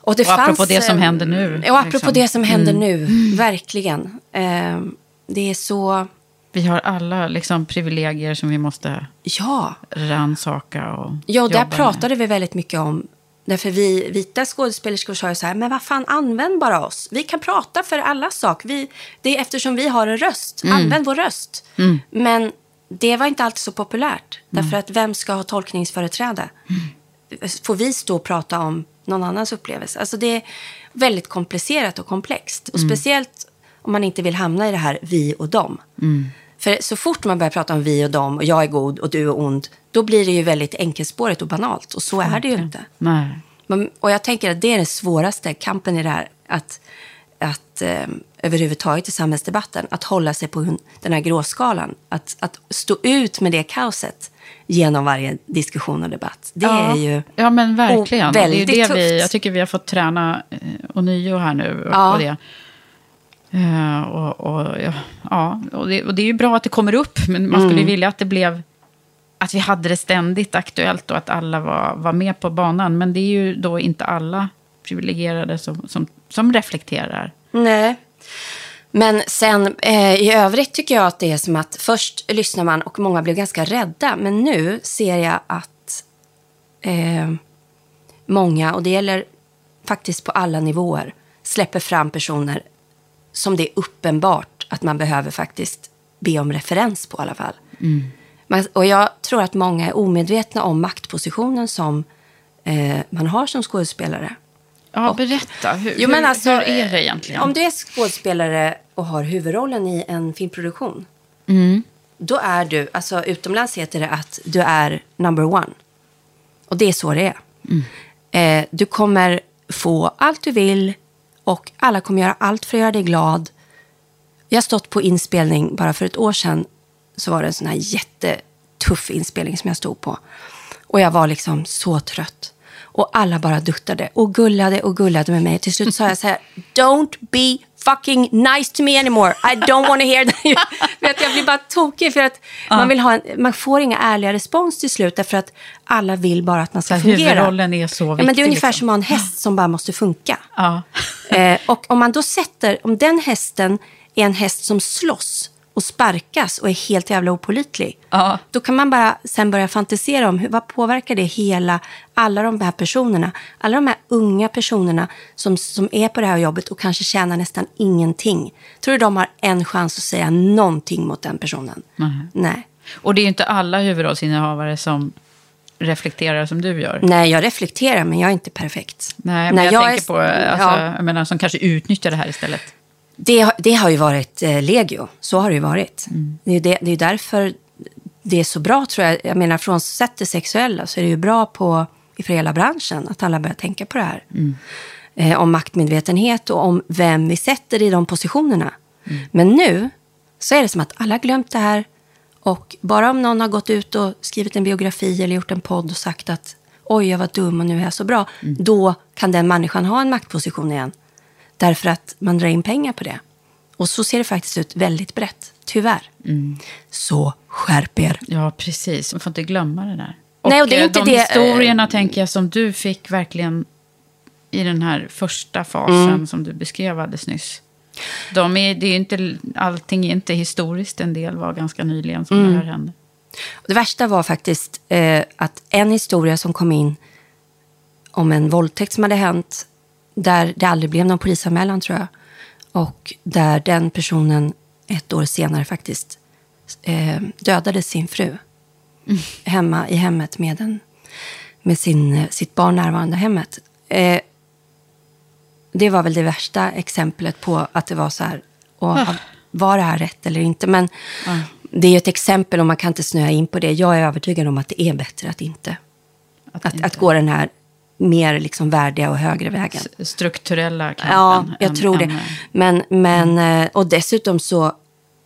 och, det Och apropå fanns, det som eh, händer nu, Och apropå liksom. det som händer nu, verkligen. Eh, det är så, Vi har alla liksom privilegier som vi måste ja. rannsaka och Ja, där jobba pratade vi väldigt mycket om. Därför vi vita skådespelerskor sa ju så här, men vad fan, använd bara oss. Vi kan prata för alla sak. Vi, det är eftersom vi har en röst. Använd vår röst. Men det var inte alltid så populärt. Därför att vem ska ha tolkningsföreträde? Får vi stå och prata om någon annans upplevelse? Alltså det är väldigt komplicerat och komplext. Och speciellt om man inte vill hamna i det här vi och dem. För så fort man börjar prata om vi och dem och jag är god och du är ond, då blir det ju väldigt enkelspårigt och banalt. Och så är det ju inte. Men, och jag tänker att det är den svåraste kampen i det här. Att, att eh, överhuvudtaget i samhällsdebatten, att hålla sig på den här gråskalan. Att, att stå ut med det kaoset genom varje diskussion och debatt. Det ja. är ju... Ja, men verkligen. och Och det är ju väldigt det vi, tufft. jag tycker vi har fått träna eh, ånyo här nu. Ja. På det. Eh, och, och, ja, ja, och, det, och det är ju bra att det kommer upp, men man Mm. skulle vilja att det blev... Att vi hade det ständigt aktuellt och att alla var, var med på banan. Men det är ju då inte alla privilegierade som, som, som reflekterar Nej. Men sen eh, i övrigt tycker jag att det är som att först lyssnar man och många blev ganska rädda. Men nu ser jag att eh, många, och det gäller faktiskt på alla nivåer, släpper fram personer som det är uppenbart att man behöver faktiskt be om referens på i alla fall. Man, och jag tror att många är omedvetna om maktpositionen som eh, man har som skådespelare. Ja, berätta. Hur, Jo, men alltså, hur är det egentligen? Om du är skådespelare och har huvudrollen i en filmproduktion, Mm. då är du, alltså utomlands heter det att du är number one. Och det är så det är. Mm. Eh, du kommer få allt du vill och alla kommer göra allt för att göra dig glad. Jag har stått på inspelning bara för ett år sedan. Så var det en sån här jättetuff inspelning som jag stod på. Och jag var liksom så trött. Och alla bara duttade och gullade och gullade med mig. Till slut sa jag så här, don't be fucking nice to me anymore. I don't want to hear that. Vet, jag blir bara tokig för att man, vill ha en, man får inga ärliga respons till slut därför att alla vill bara att man ska fungera. huvudrollen är så Ja, men det är viktig, ungefär liksom. som att ha en häst som bara måste funka. Ja. Eh, och om man då sätter, om den hästen är en häst som slåss och sparkas och är helt jävla opålitlig. Ja. Då kan man bara sen börja fantisera om hur, vad påverkar det hela, alla de här personerna, alla de här unga personerna som, som är på det här jobbet och kanske tjänar nästan ingenting. Tror du de har en chans att säga någonting mot den personen? Nej. Och det är ju inte alla huvudrollsinnehavare som reflekterar som du gör. Nej, jag reflekterar men jag är inte perfekt. Nej, men När jag, tänker är- på alltså, ja. jag menar, som kanske utnyttjar det här istället. Det, har- det har ju varit eh, legio. Så har det ju varit. Det, är det, det är därför det är så bra, tror jag. Jag menar, frånsett det sexuella så är det ju bra på, för hela branschen att alla börjar tänka på det här. Eh, om maktmedvetenhet och om vem vi sätter i de positionerna. Men nu så är det som att alla har glömt det här. Och bara om någon har gått ut och skrivit en biografi eller gjort en podd och sagt att oj, jag var dum och nu är jag så bra. Då kan den människan ha en maktposition igen. Därför att man drar in pengar på det. Och så ser det faktiskt ut väldigt brett, tyvärr. Så skärp er. Ja, precis. Man får inte glömma det där. Nej, och det är eh, inte de det, eh, historierna, tänker jag, som du fick verkligen i den här första fasen Mm. som du beskrev alldeles nyss. De är, det är inte, allting är inte historiskt. En del var ganska nyligen som Mm. det här hände. Det värsta var faktiskt eh, att en historia som kom in om en våldtäkt som hade hänt, där det aldrig blev någon polisanmälan tror jag. Och där den personen ett år senare faktiskt eh, dödade sin fru. Hemma i hemmet med, en, med sin, eh, sitt barn närvarande hemmet. Eh, det var väl det värsta exemplet på att det var så här, och, var det här rätt eller inte? Men det är ju ett exempel och man kan inte snöa in på det. Jag är övertygad om att det är bättre att inte. Att, att, gå den här mer liksom värdiga och högre vägen. Strukturella kampen. Ja, jag tror det. eh, Men, men, eh, och dessutom så,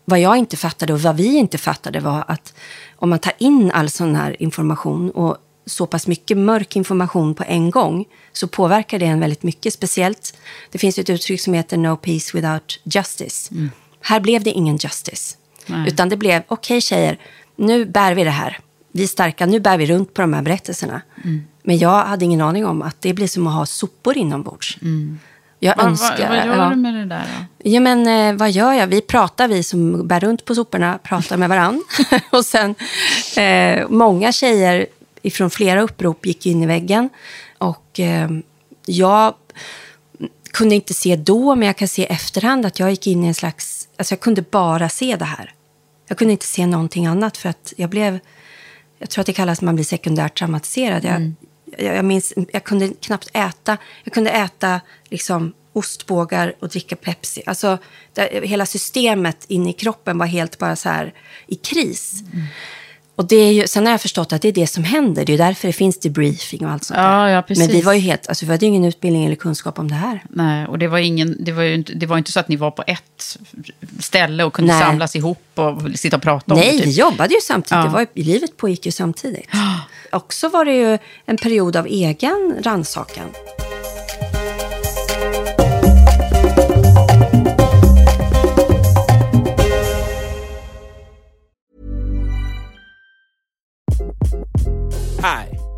vad jag inte fattade och vad vi inte fattade var att om man tar in all sån här information och så pass mycket mörk information på en gång så påverkar det en väldigt mycket. Speciellt, det finns ett uttryck som heter no peace without justice. Här blev det ingen justice. Nej. Utan det blev, okej tjejer, nu bär vi det här. Vi är starka, nu bär vi runt på de här berättelserna. Men jag hade ingen aning om att det blir som att ha sopor inombords. Jag Vad, önskar... vad, vad gör ja. du med det där då? Ja, men eh, vad gör jag? Vi pratar, vi som bär runt på soporna, pratar med varann. och sen, eh, många tjejer ifrån flera upprop gick in i väggen. Och eh, jag kunde inte se då, men jag kan se i efterhand att jag gick in i en slags... Alltså jag kunde bara se det här. Jag kunde inte se någonting annat för att jag blev... Jag tror att det kallas att man blir sekundärt traumatiserad. Jag, jag, jag, minns, jag kunde knappt äta. Jag kunde äta liksom ostbågar och dricka Pepsi. Alltså, det, hela systemet inne i kroppen var helt bara så här i kris. Och det är ju, sen har jag förstått att det är det som händer. Det är därför det finns debriefing och allt sånt Ja, ja, precis. Men vi var ju helt, alltså vi hade ju ingen utbildning eller kunskap om det här. Nej, och det var, ingen, det, var ju inte, det var inte så att ni var på ett ställe och kunde Nej. samlas ihop och sitta och prata om Nej, det. vi Typ. jobbade ju samtidigt. Ja. Det var, livet pågick ju samtidigt. Också var det ju en period av egen rannsakan.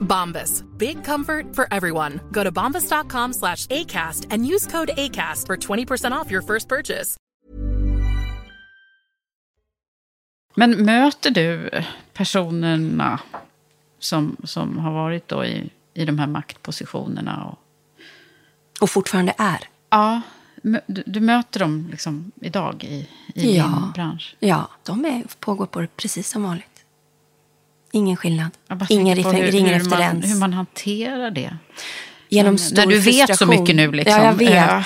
Bombas. Big comfort for everyone. Go to bombas.com slash ACAST and use code ACAST for 20% off your first purchase. Men möter du personerna som, som har varit då i, i de här maktpositionerna? Och, och fortfarande är? Ja, du, du möter dem liksom idag i, i ja. din bransch? Ja, de är, pågår på det precis som vanligt. Ingen skillnad. Ingen hur, ringer hur efter man, ens. Hur man hanterar det. Genom stor När du vet så frustration. mycket nu. Liksom. Ja, jag vet. Ja.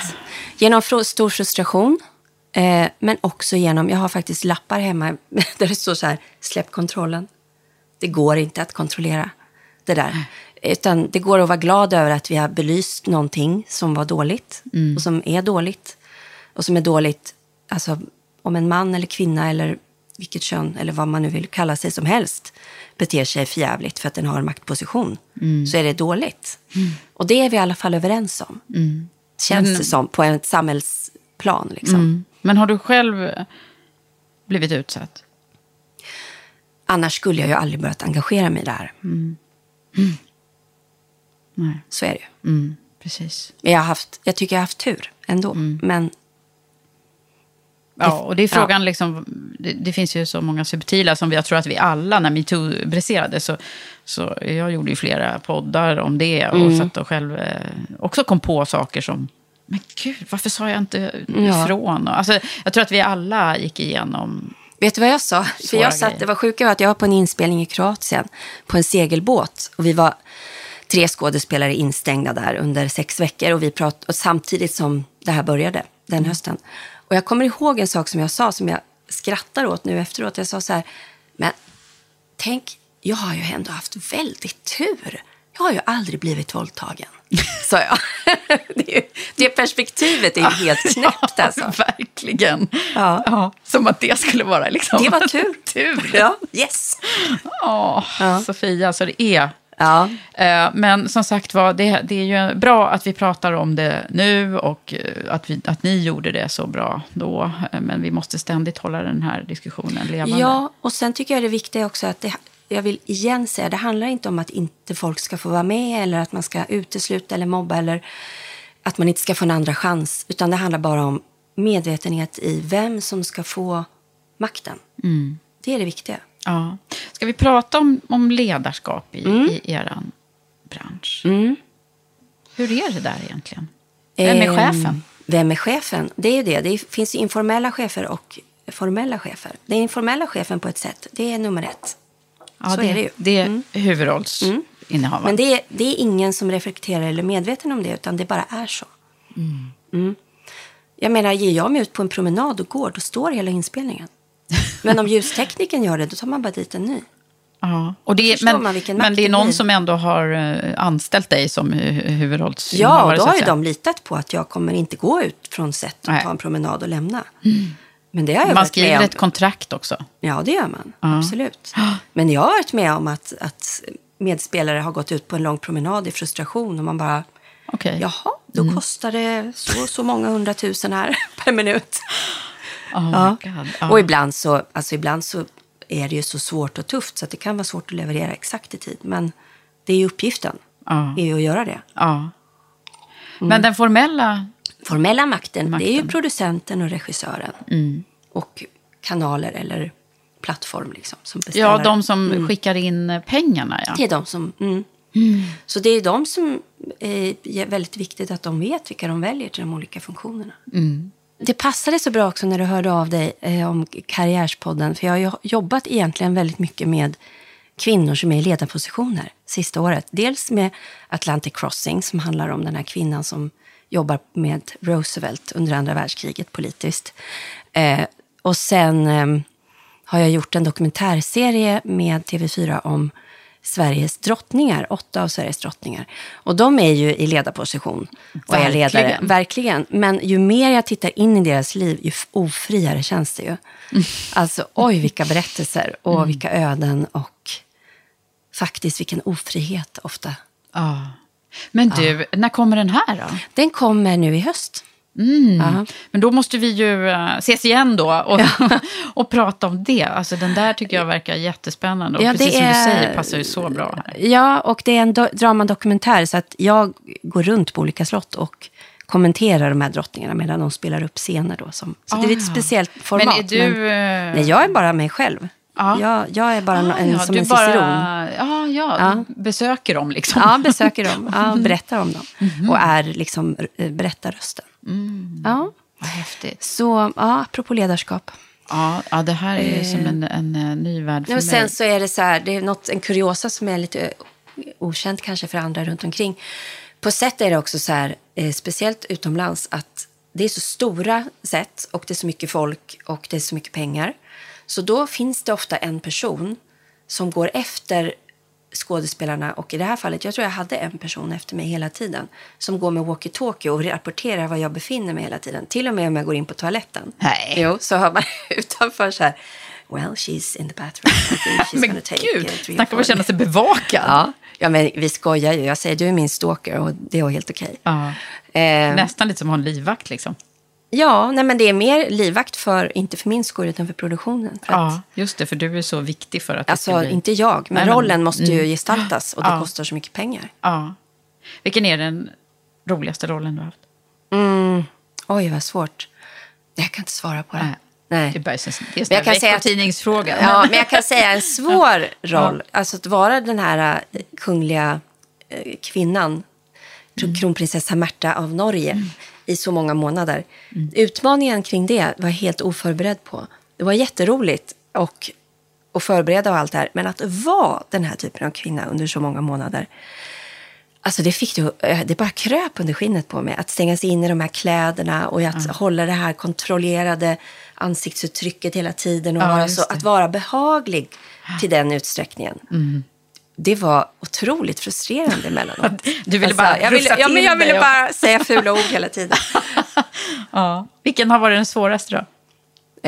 Genom stor frustration. Eh, men också genom, jag har faktiskt lappar hemma där det står så här, släpp kontrollen. Det går inte att kontrollera det där. Utan det går att vara glad över att vi har belyst någonting som var dåligt. Mm. Och som är dåligt. Och som är dåligt, alltså om en man eller kvinna eller vilket kön eller vad man nu vill kalla sig som helst beter sig förjävligt för att den har en maktposition, Mm. så är det dåligt. Och det är vi i alla fall överens om. Mm. Känns Men- det som, på ett samhällsplan. Liksom. Mm. Men har du själv blivit utsatt? Annars skulle jag ju aldrig börjat engagera mig i det här. Mm. Nej. Så är det ju. Mm. Precis. Men jag, har haft, jag tycker jag har haft tur ändå. Mm. Men Ja, och det är frågan, liksom, det, det finns ju så många subtila som jag tror att vi alla, när metoo briserade, så, så jag gjorde ju flera poddar om det och Mm. satt och själv eh, också kom på saker som, men gud, varför sa jag inte Ja. ifrån? Och, Alltså, jag tror att vi alla gick igenom, Vet du vad jag sa? För jag satt, det var sjuka var att jag var på en inspelning i Kroatien på en segelbåt. Och vi var tre skådespelare instängda där under sex veckor. Och, vi prat, och samtidigt som det här började den hösten. Och jag kommer ihåg en sak som jag sa som jag skrattar åt nu efteråt. Jag sa så här, men tänk, jag har ju ändå haft väldigt tur. Jag har ju aldrig blivit våldtagen, sa jag. det, perspektivet är ju helt knäppt alltså. verkligen. Ja. Ja, som att det skulle vara liksom... Det var tur. tur. Ja, yes. Åh, Sofia, så det är. Ja. Eh, Men som sagt var, det, det är ju bra att vi pratar om det nu och eh, att, vi, att ni gjorde det så bra då. Eh, Men vi måste ständigt hålla den här diskussionen levande. Ja, och sen tycker jag det viktiga också att det, jag vill igen säga, det handlar inte om att inte folk ska få vara med eller att man ska utesluta eller mobba eller att man inte ska få en andra chans. Utan det handlar bara om medvetenhet i vem som ska få makten. Mm. Det är det viktiga. Ja. Ska vi prata om, om ledarskap i, Mm. i er bransch? Hur är det där egentligen? Vem är Ehm, chefen? Vem är chefen? Det är ju det. Det finns informella chefer och formella chefer. Den informella chefen på ett sätt, det är nummer ett. Ja, så det, är det ju. Det är Mm. huvudrollsinnehavaren. Men det är, det är ingen som reflekterar eller är medveten om det, utan det bara är så. Mm. Jag menar, ger jag mig ut på en promenad och går, då står hela inspelningen. Men om ljustekniken gör det, då tar man bara dit en ny. Ja. Och det är, men, men det är någon som ändå har eh, anställt dig som hu- huvudrollsinnehavare. Ja, och då har ju de litat på att jag kommer inte gå ut från set och Nej. ta en promenad och lämna. Men det har jag Man skriver ett kontrakt också. Ja, det gör man. Ja. Absolut. Men jag har varit med om att, att medspelare har gått ut på en lång promenad i frustration och man bara, Okej. jaha, då Mm. kostar det så så många hundratusen här per minut. Oh Ja. Och ibland så, alltså ibland så är det ju så svårt och tufft så att det kan vara svårt att leverera exakt i tid. Men det är ju uppgiften, Ja. är ju att göra det. Ja. Mm. Men den formella... Formella makten, det är ju Makten. producenten och regissören. Mm. Och kanaler eller plattform liksom, som Ja, de som Mm. skickar in pengarna. Ja. Det är de som... Mm. Så det är de som eh, är väldigt viktigt att de vet vilka de väljer till de olika funktionerna. Mm. Det passade så bra också när du hörde av dig eh, om Karriärspodden. För jag har ju jobbat egentligen väldigt mycket med kvinnor som är i ledarpositioner sista året. Dels med Atlantic Crossing som handlar om den här kvinnan som jobbar med Roosevelt under andra världskriget politiskt. Eh, och sen eh, har jag gjort en dokumentärserie med TV4 om Sveriges drottningar, åtta av Sveriges drottningar. Och de är ju i ledarposition och är ledare. Verkligen. Men ju mer jag tittar in i deras liv, ju ofriare känns det ju. Alltså, oj vilka berättelser och vilka öden och faktiskt vilken ofrihet ofta. Ja. Men du, när kommer den här då? Den kommer nu i höst. Mm. Ja. Men då måste vi ju eh, ses igen då och, och prata om det. Alltså den där tycker jag verkar jättespännande. Och Ja, precis som du säger passar ju så bra här. Ja, och det är en do- dramadokumentär så att jag går runt på olika slott och kommenterar de här drottningarna medan de spelar upp scener då. Som, så det är Ah. ett speciellt format. Men är du... eh, nej, jag är bara mig själv. Ja. Jag, jag är bara ah, en, ja, som en ciceron. Ja, ja, Ja. besöker dem liksom. Ja, besöker dem. Ja, berättar om dem. Mhm. Och är liksom eh, berättarrösten. Mm. Ja. Vad häftigt. Så, ja, apropå ledarskap. Ja, ja, det här är ju Eh. som en, en, eh, ny värld för Ja, mig. sen så är det så här, det är något, en kuriosa som är lite okänt kanske för andra runt omkring. På sätt är det också så här, eh, speciellt utomlands, att det är så stora sätt och det är så mycket folk och det är så mycket pengar. Så då finns det ofta en person som går efter skådespelarna och i det här fallet, jag tror jag hade en person efter mig hela tiden som går med walkie-talkie och rapporterar var jag befinner mig hela tiden. Till och med om jag går in på toaletten. Nej. Jo, så hör man utanför så här, well she's in the bathroom. She's Men gonna take gud, snacka om att four." känna sig bevakad. Ja, ja, men vi skojar ju. Jag säger du är min stalker och det var helt okej. Ja. Eh, Nästan lite som att ha en livvakt liksom. Ja, nej, men det är mer livvakt för, inte för min skull, utan för produktionen. För att, Ja, just det, för du är så viktig för att alltså, bli... inte jag, men Nej, men- rollen måste ju mm. gestaltas och det Ja. kostar så mycket pengar. Ja. Vilken är den roligaste rollen du har haft? Mm. Oj, vad svårt. Jag kan inte svara på det. Nej. Nej. Det är bara en Men jag kan säga att- veckotidningsfråga. Ja, men jag kan säga en svår roll. Alltså att vara den här eh, kungliga eh, kvinnan, Mm. kronprinsessa Märta av Norge, i så många månader. Utmaningen kring det var jag helt oförberedd på. Det var jätteroligt och, och förbereda och allt det här. Men att vara den här typen av kvinna under så många månader, Alltså det, fick du, eh, det bara kröp under skinnet på mig. Att stänga sig in i de här kläderna och att hålla det här kontrollerade ansiktsuttrycket hela tiden. Och Ja, vara så, att vara behaglig till den utsträckningen. Mm. Det var otroligt frustrerande emellanåt. Du ville bara jag ville, ja, men jag ville bara säga fula ord hela tiden. Ja. Vilken har varit den svåraste då?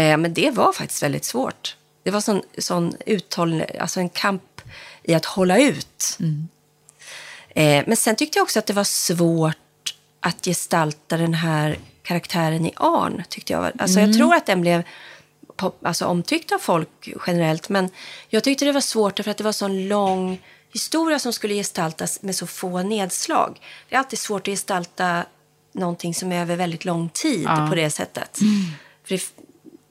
Eh, men det var faktiskt väldigt svårt. Det var sån, sån uthåll, alltså en kamp i att hålla ut. Eh, men sen tyckte jag också att det var svårt att gestalta den här karaktären i Arn. Tyckte jag. Alltså, Mm. Jag tror att den blev pop, alltså, omtyckt av folk generellt. Men jag tyckte det var svårt för att det var så en lång historia som skulle gestaltas med så få nedslag. Det är alltid svårt att gestalta någonting som är över väldigt lång tid Ja. på det sättet. För det,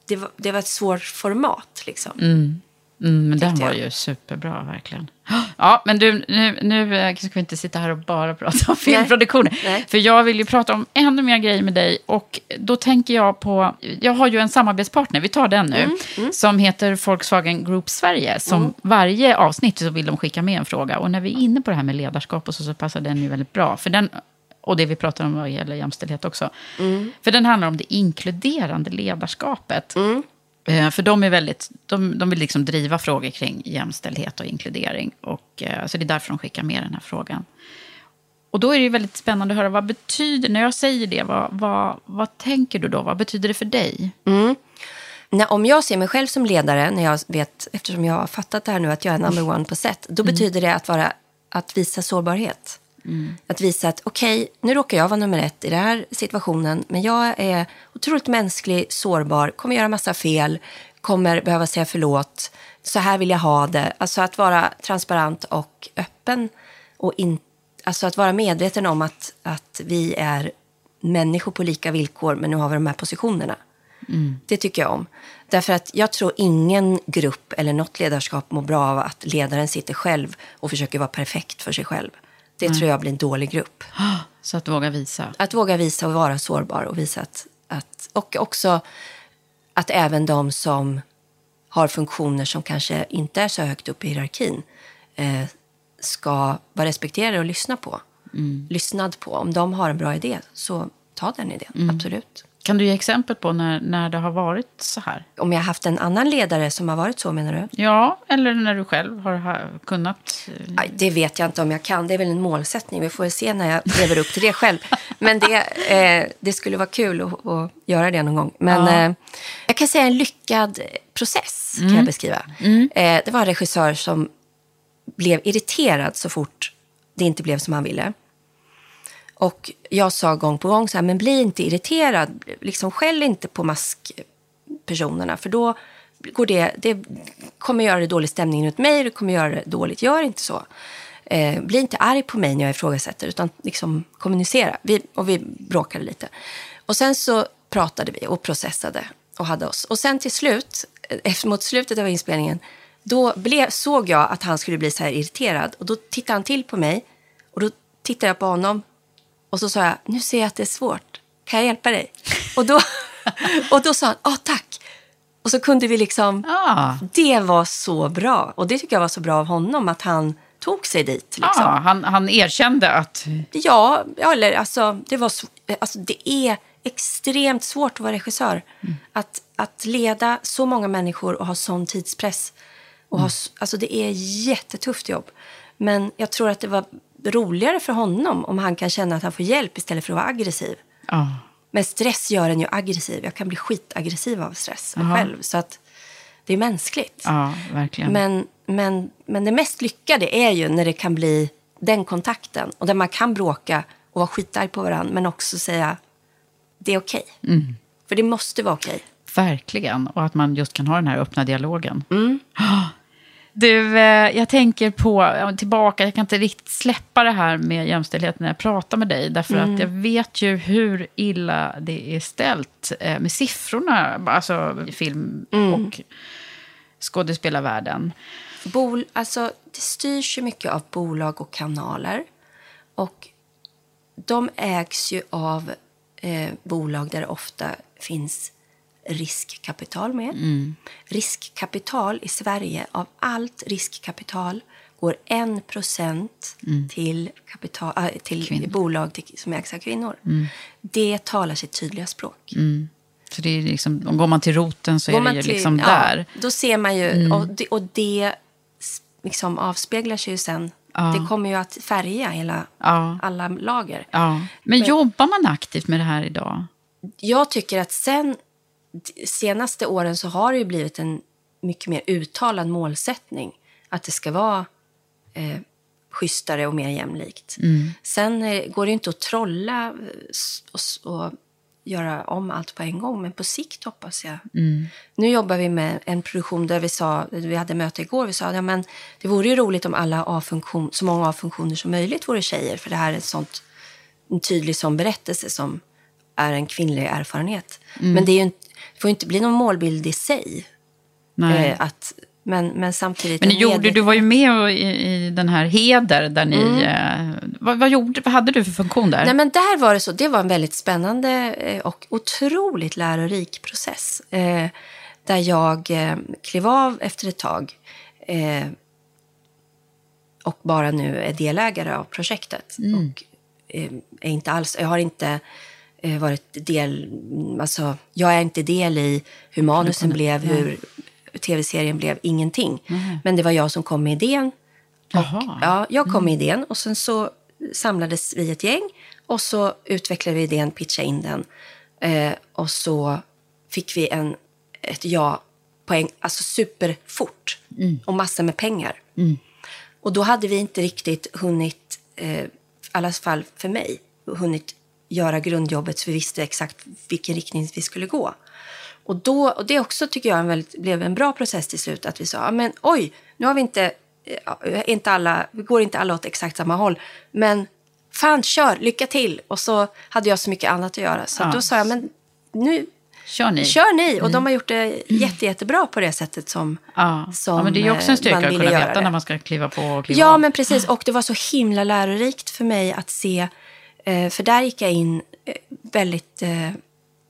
det, var, det var ett svårt format. Liksom. Mm. Mm, men den var ju superbra, verkligen. Ja, men du, nu, nu eh, ska vi inte sitta här och bara prata om filmproduktioner. Nej. För jag vill ju prata om ännu mer grejer med dig. Och då tänker jag på, jag har ju en samarbetspartner, vi tar den nu, Mm, som heter Volkswagen Group Sverige. Som varje avsnitt så vill de skicka med en fråga. Och när vi är inne på det här med ledarskap och så, så passar den ju väldigt bra. För den, och det vi pratar om vad gäller jämställdhet också. Mm. För den handlar om det inkluderande ledarskapet. Eh, För de, är väldigt, de, de vill liksom driva frågor kring jämställdhet och inkludering. Och, eh, så det är därför de skickar med den här frågan. Och då är det väldigt spännande att höra, vad betyder, när jag säger det, vad, vad, vad tänker du då? Vad betyder det för dig? Mm. När, om jag ser mig själv som ledare, när jag vet, eftersom jag har fattat det här nu att jag är number one på set, då betyder det att, vara, att visa sårbarhet. Att visa att okej, nu råkar jag vara nummer ett i den här situationen, men jag är otroligt mänsklig, sårbar, kommer göra massa fel, kommer behöva säga förlåt, så här vill jag ha det. Alltså att vara transparent och öppen och in, alltså att vara medveten om att, att vi är människor på lika villkor, men nu har vi de här positionerna. Det tycker jag om. Därför att jag tror ingen grupp eller något ledarskap mår bra av att ledaren sitter själv och försöker vara perfekt för sig själv. Det Nej. tror jag blir en dålig grupp. Så att våga visa. Att våga visa och vara sårbar och visa att, att och också att även de som har funktioner som kanske inte är så högt upp i hierarkin eh, ska vara respekterade och lyssna på. Lyssnad på. Om de har en bra idé, så ta den idén. Mm. Absolut. Kan du ge exempel på när, när det har varit så här? Om jag har haft en annan ledare som har varit så, menar du? Ja, eller när du själv har ha, kunnat... eh, Aj, Det vet jag inte om jag kan. Det är väl en målsättning. Vi får se när jag lever upp till det själv. Men det, eh, det skulle vara kul att, att göra det någon gång. Men Ja. eh, jag kan säga en lyckad process kan Mm. jag beskriva. Eh, det var en regissör som blev irriterad så fort det inte blev som han ville. Och jag sa gång på gång så här, men bli inte irriterad. Liksom skäll inte på maskpersonerna, för då går det, det kommer göra det dålig stämning runt mig, det kommer göra det dåligt. Gör inte så. Eh, bli inte arg på mig när jag ifrågasätter, utan liksom kommunicera. Vi, och vi bråkade lite. Och sen så pratade vi och processade och hade oss. Och sen till slut, efter eh, mot slutet av inspelningen, då blev, såg jag att han skulle bli så här irriterad. Och då tittade han till på mig och då tittade jag på honom och så sa jag, nu ser jag att det är svårt. Kan jag hjälpa dig? Och då, och då sa han, ja tack. Och så kunde vi liksom, Ah. det var så bra. Och det tycker jag var så bra av honom, att han tog sig dit. Liksom. Ja, han, han erkände att... Ja, eller alltså det, var, alltså det är extremt svårt att vara regissör. Att, att leda så många människor och ha sån tidspress. Och ha, s- alltså det är jättetufft jobb. Men jag tror att det var roligare för honom om han kan känna att han får hjälp istället för att vara aggressiv. Ja. Men stress gör en ju aggressiv. Jag kan bli skitaggressiv av stress Jaha. själv. Så att det är mänskligt. Ja, verkligen. Men, men, men det mest lyckade är ju när det kan bli den kontakten. Och där man kan bråka och vara skitarg på varandra. Men också säga, det är okej. Mm. För det måste vara okej. Verkligen. Och att man just kan ha den här öppna dialogen. Mm. Du, eh, jag tänker på, tillbaka, jag kan inte riktigt släppa det här med jämställdhet när jag pratar med dig. Därför Mm. att jag vet ju hur illa det är ställt eh, med siffrorna, alltså i film Mm. och skådespelarvärlden. Bol, alltså, det styrs ju mycket av bolag och kanaler. Och de ägs ju av eh, bolag där det ofta finns riskkapital med. Mm. Riskkapital i Sverige, av allt riskkapital går 1 procent Mm. till, kapital, äh, till Kvinnor. bolag till, som ägs av kvinnor. Mm. Det talar sitt tydliga språk. Mm. Så det är liksom, om går man till roten så Går är det ju till- liksom ja, där. Då ser man ju, Mm. och, det, och det liksom avspeglar sig ju sen. Ja. Det kommer ju att färga hela, Ja. alla lager. Ja. Men jobbar man aktivt med det här idag? Jag tycker att sen senaste åren så har det ju blivit en mycket mer uttalad målsättning. Att det ska vara eh, schysstare och mer jämlikt. Mm. Sen eh, går det ju inte att trolla eh, och, och göra om allt på en gång. Men på sikt hoppas jag. Mm. Nu jobbar vi med en produktion där vi sa, vi hade möte igår, vi sa ja, men det vore ju roligt om alla A-funktion, så många A-funktioner som möjligt vore tjejer. För det här är ett sånt, en tydlig sån berättelse som är en kvinnlig erfarenhet. Mm. Men det, är ju inte, det får inte bli någon målbild i sig. Nej. Eh, att, men, men samtidigt... Men gjorde, medveten- du var ju med i, i den här Heder, där ni... Mm. Eh, vad, vad, gjorde, vad hade du för funktion där? Nej, men där var det så. Det var en väldigt spännande eh, och otroligt lärorik process. Eh, där jag eh, klev av efter ett tag. Eh, och bara nu är delägare av projektet. Mm. Och är inte alls, jag har inte varit del, alltså jag är inte del i hur manusen kunde- blev, nej. hur tv-serien blev, ingenting. Nej. Men det var jag som kom med idén. Jaha. Ja, jag kom Mm. med idén och sen så samlades vi ett gäng och så utvecklade vi idén, pitchade in den. Eh, och så fick vi en, ett ja poäng, alltså superfort Mm. och massor med pengar. Mm. Och då hade vi inte riktigt hunnit, eh, i alla fall för mig, hunnit göra grundjobbet så vi visste exakt vilken riktning vi skulle gå. Och, då, och det också tycker jag en väldigt, blev en bra process till slut. Att vi sa, "Ja, men oj, nu har vi inte, eh, inte alla, vi går inte alla åt exakt samma håll. Men fan, kör, lycka till. Och så hade jag så mycket annat att göra. Så Ja. då sa jag, men nu Kör ni? kör ni. Och Mm. de har gjort det jätte, jättebra på det sättet som, Ja. som ja, men det är ju också en eh, styrka att kunna veta det. när man ska kliva på och kliva Ja, av. men precis. Och det var så himla lärorikt för mig att se. Eh, för där gick jag in eh, väldigt eh,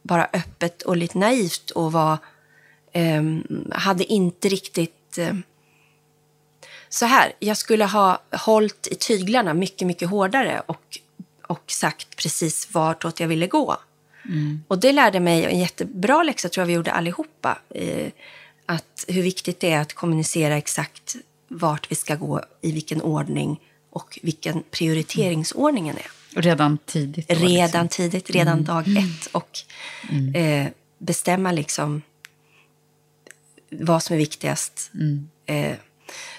bara öppet och lite naivt och var, eh, hade inte riktigt... Så här, jag skulle ha hållit i tyglarna mycket, mycket hårdare och, och sagt precis vartåt jag ville gå. Mm. Och det lärde mig en jättebra läxa, tror jag vi gjorde allihopa. Att hur viktigt det är att kommunicera exakt vart vi ska gå, i vilken ordning och vilken prioriteringsordningen är. Redan tidigt. Redan liksom. tidigt, redan Mm. dag ett. Och eh, bestämma liksom vad som är viktigast. Mm. Eh,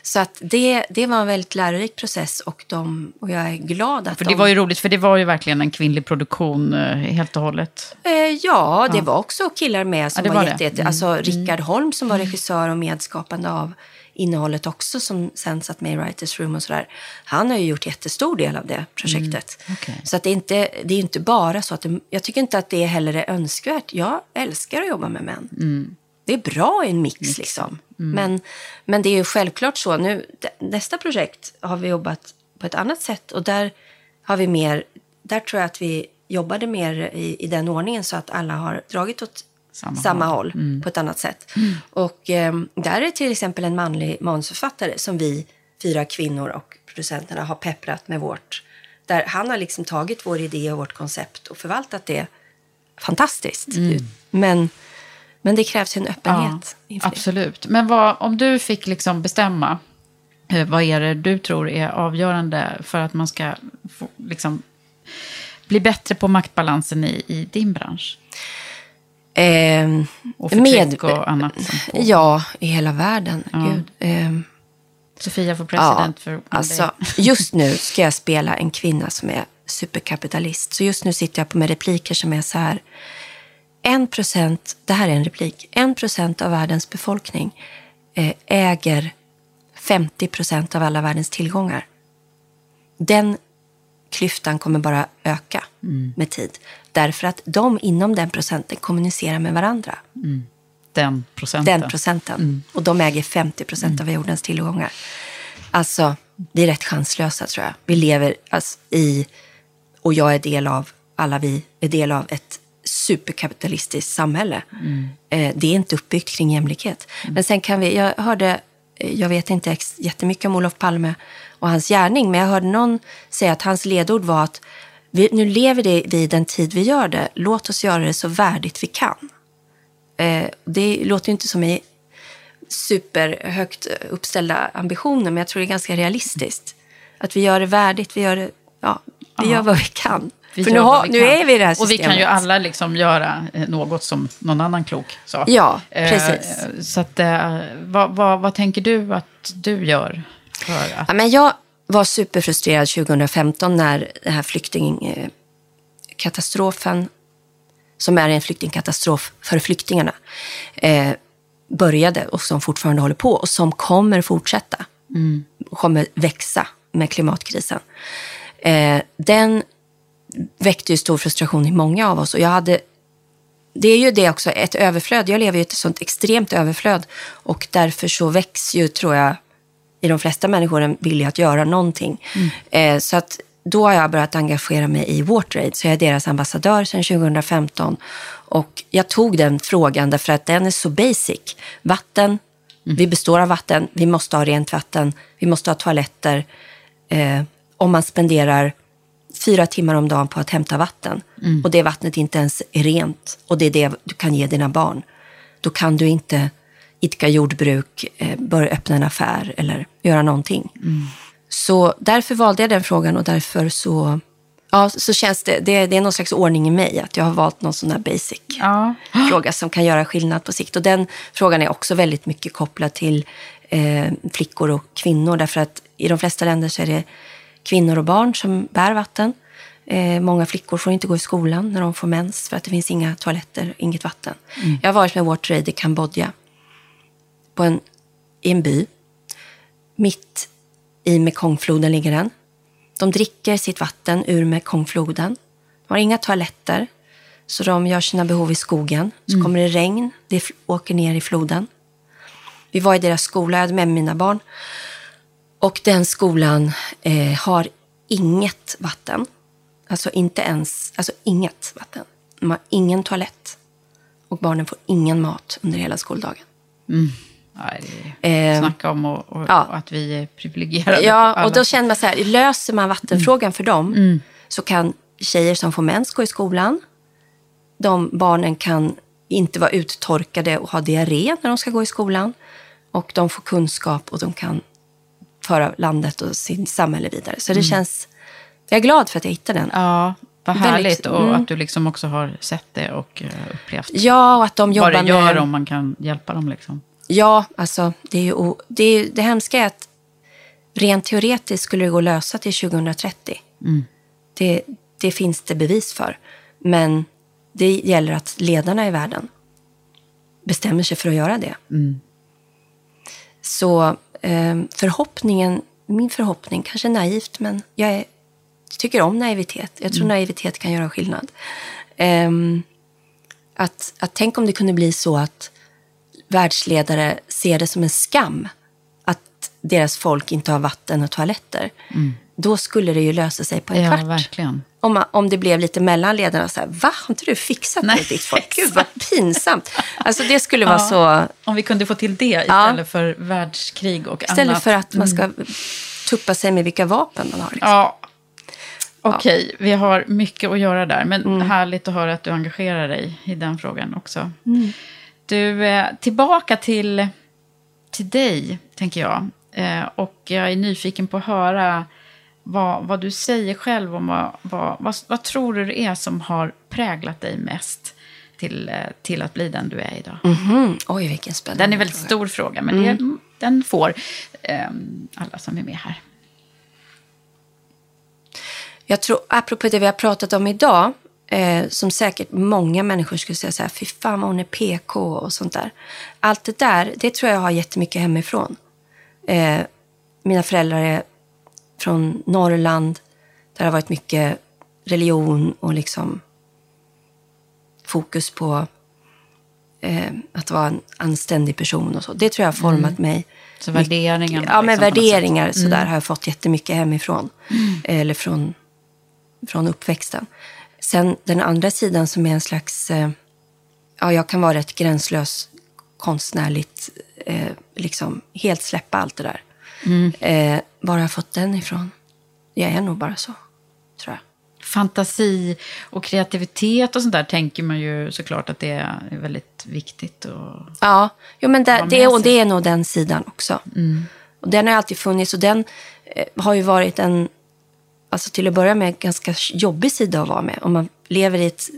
så att det, det var en väldigt lärorik process och, de, och jag är glad att För de... det var ju roligt, för det var ju verkligen en kvinnlig produktion eh, helt och hållet. Eh, ja, det Ja. var också killar med som Ja, det var, var det. jätte, jätte, Mm. Alltså Rickard Holm som var regissör och medskapande av innehållet också som sen satt med i Writers Room och sådär. Han har ju gjort jättestor del av det projektet. Mm. Okej. Så att det, är inte, det är inte bara så att det, jag tycker inte att det heller är önskvärt. Jag älskar att jobba med män. Mm. Det är bra i en mix, liksom. Men, men det är ju självklart så. Nu, nästa projekt har vi jobbat på ett annat sätt och där har vi mer, där tror jag att vi jobbade mer i, i den ordningen så att alla har dragit åt Samma samma, håll. håll, Mm. på ett annat sätt. Och eh, där är till exempel en manlig manusförfattare som vi fyra kvinnor och producenterna har pepprat med vårt, där han har liksom tagit vår idé och vårt koncept och förvaltat det fantastiskt. Mm. Men, men det krävs ju en öppenhet. det. absolut. Men vad, om du fick liksom bestämma, eh, vad är det du tror är avgörande för att man ska få, liksom, bli bättre på maktbalansen i, i din bransch? Ehm, Och förtryck och annat. Ja, i hela världen. Ja. Gud. Ehm, Sofia får president för Alltså, just nu ska jag spela en kvinna som är superkapitalist. Så just nu sitter jag på med repliker som är så här. En procent, det här är en replik, en procent av världens befolkning eh, äger 50 procent av alla världens tillgångar. Den klyftan kommer bara öka Mm. med tid. Därför att de inom den procenten kommunicerar med varandra. Den procenten. Den procenten. Och de äger 50 procent av jordens tillgångar. Alltså, det är rätt chanslösa tror jag. Vi lever alltså, i, och jag är del av, alla vi är del av ett superkapitalistiskt samhälle. Eh, det är inte uppbyggt kring jämlikhet. Men sen kan vi, jag hörde, eh, jag vet inte jättemycket om Olof Palme och hans gärning, men jag hörde någon säga att hans ledord var att vi, nu lever det vi i den tid vi gör det, låt oss göra det så värdigt vi kan. Eh, det låter ju inte som en superhögt uppställda ambitioner, men jag tror det är ganska realistiskt. Att vi gör det värdigt, vi gör det, ja, vi gör vad vi kan. Vi För nu, har, nu är vi i det här Och vi systemet. kan ju alla liksom göra eh, något som någon annan klok sa. Ja, Eh, precis. Så att, eh, vad, vad, vad tänker du att du gör för att... Ja, men jag var superfrustrerad 2015 när den här flyktingkatastrofen, som är en flyktingkatastrof för flyktingarna, eh, började och som fortfarande håller på och som kommer fortsätta. Mm. kommer växa med klimatkrisen. Eh, den, väckte ju stor frustration i många av oss. Och jag hade, det är ju det också, ett överflöd. Jag lever i ett sånt extremt överflöd. Och därför så väcks ju, tror jag, i de flesta människor en vilja att göra någonting. Eh, så att då har jag börjat engagera mig i WaterAid, så jag är deras ambassadör sedan 2015. Och jag tog den frågan därför att den är så basic. Vatten, vi består av vatten, vi måste ha rent vatten, vi måste ha toaletter. Eh, om man spenderar fyra timmar om dagen på att hämta vatten. Och det vattnet inte ens är rent. Och det är det du kan ge dina barn, då kan du inte idka jordbruk, eh, börja öppna en affär eller göra någonting. Så därför valde jag den frågan och därför så, ja, så känns det, det, det är någon slags ordning i mig att jag har valt någon sån här basic Ja. fråga som kan göra skillnad på sikt. Och den frågan är också väldigt mycket kopplad till eh, flickor och kvinnor därför att i de flesta länder så är det kvinnor och barn som bär vatten. Eh, många flickor får inte gå i skolan när de får mens för att det finns inga toaletter, inget vatten. Jag har varit med WaterAid i Kambodja på en, i en by. Mitt i Mekongfloden ligger den. De dricker sitt vatten ur Mekongfloden. De har inga toaletter, så de gör sina behov i skogen. Så kommer det regn, det åker ner i floden. Vi var i deras skola, jag hade med mina barn. Och den skolan eh, har inget vatten. Alltså inte ens, alltså inget vatten. De har ingen toalett. Och barnen får ingen mat under hela skoldagen. Nej, det är- Eh, Snacka om och, och, ja. och att vi är privilegierade. Ja, och då känner man så här, löser man vattenfrågan för dem Mm. så kan tjejer som får mens gå i skolan. De barnen kan inte vara uttorkade och ha diarré när de ska gå i skolan. Och de får kunskap och de kan föra landet och sin samhälle vidare. Så det Mm. känns... Jag är glad för att jag hittade den. Ja, vad härligt. Och mm. att du liksom också har sett det och eh, upplevt Ja, och att de jobbar vad det gör med... om man kan hjälpa dem. Liksom. Ja, alltså det är ju det, är, det hemska är att rent teoretiskt skulle det gå att lösa till 2030. Det, det finns det bevis för. Men det gäller att ledarna i världen bestämmer sig för att göra det. Så eh, förhoppningen, min förhoppning, kanske naivt, men jag är, tycker om naivitet. Jag tror naivitet kan göra skillnad. Ehm, att, att tänk om det kunde bli så att världsledare ser det som en skam att deras folk inte har vatten och toaletter. Då skulle det ju lösa sig på en Ja, kvart. verkligen. Om, man, om det blev lite mellan ledarna så här, va, har inte du fixat Nej, det ditt folk? Gud vad pinsamt. Alltså det skulle vara så, Om vi kunde få till det istället för världskrig och istället annat. för att man ska tuppa sig med vilka vapen man har. Liksom. Ja. Okej, vi har mycket att göra där. Men Mm. härligt att höra att du engagerar dig i den frågan också. Mm. Du, eh, tillbaka till, till dig, tänker jag. Eh, och jag är nyfiken på att höra vad, vad du säger själv om vad, vad, vad, vad tror du det är som har präglat dig mest till, eh, till att bli den du är idag? Mhm. Oj, vilken spännande Den är väldigt fråga. stor fråga, men Mm. det, den får eh, alla som är med här. Jag tror, apropå det vi har pratat om idag, eh, som säkert många människor skulle säga så här, fy fan vad hon är PK och sånt där. Allt det där, det tror jag har jättemycket hemifrån. Eh, mina föräldrar är från Norrland, där har varit mycket religion och liksom fokus på eh, att vara en anständig person och så. Det tror jag har format mig. Så värderingarna, Ja, men liksom, värderingar sätt. sådär Mm. har jag fått jättemycket hemifrån. Eller från, från uppväxten. Sen den andra sidan som är en slags... Eh, ja, jag kan vara rätt gränslös konstnärligt. Eh, liksom helt släppa allt det där. Mm. Eh, var har jag fått den ifrån? Jag är nog bara så, tror jag. Fantasi och kreativitet och sånt där tänker man ju såklart att det är väldigt viktigt. Och... Ja, jo, men det, det, och sig. det är nog den sidan också. Och den har alltid funnits och den eh, har ju varit en, alltså till att börja med, ganska jobbig sida att vara med. Om man lever i ett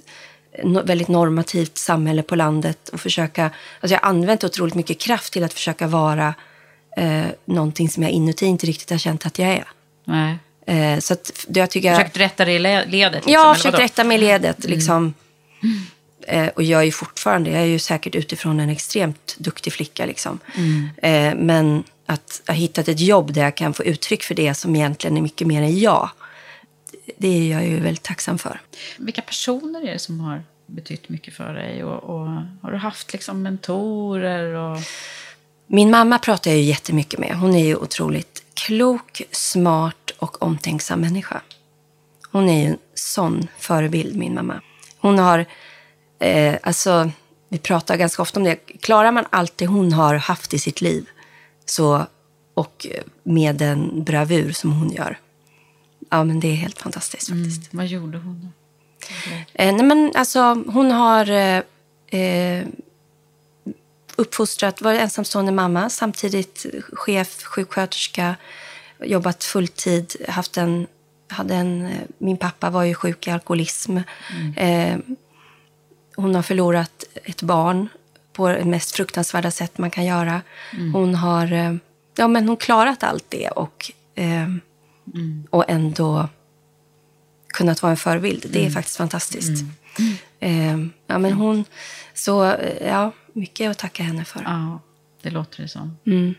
väldigt normativt samhälle på landet och försöka, alltså jag har använt otroligt mycket kraft till att försöka vara eh, någonting som jag inuti inte riktigt har känt att jag är. Nej. Eh, så att jag tycker jag... Försökt rätta det i le- ledet? Liksom, Ja, jag försökt rätta mig i ledet. Liksom. Eh, och jag är ju fortfarande, jag är ju säkert utifrån en extremt duktig flicka. Liksom. Eh, men att ha hittat ett jobb där jag kan få uttryck för det som egentligen är mycket mer än jag. Det är jag ju väldigt tacksam för. Vilka personer är det som har betytt mycket för dig? Och, och har du haft liksom mentorer? Och... Min mamma pratar jag ju jättemycket med. Hon är ju otroligt klok, smart och omtänksam människa. Hon är ju en sån förebild, min mamma. Hon har, eh, alltså, vi pratar ganska ofta om det. Klarar man allt det hon har haft i sitt liv så, och med en bravur som hon gör, ja men det är helt fantastiskt faktiskt. Mm. Vad gjorde hon? Eh, nej men alltså, hon har eh, eh, uppfostrat, varit ensamstående mamma, samtidigt chef, sjuksköterska, jobbat fulltid, haft en, hade en, min pappa var ju sjuk i alkoholism. Eh, hon har förlorat ett barn på det mest fruktansvärda sätt man kan göra. Hon har eh, ja, men hon klarat allt det och, eh, och ändå kunnat vara en förebild. Det är faktiskt fantastiskt. Eh, ja, men hon, så eh, ja, mycket att tacka henne för. Ja, det låter det som. Mm.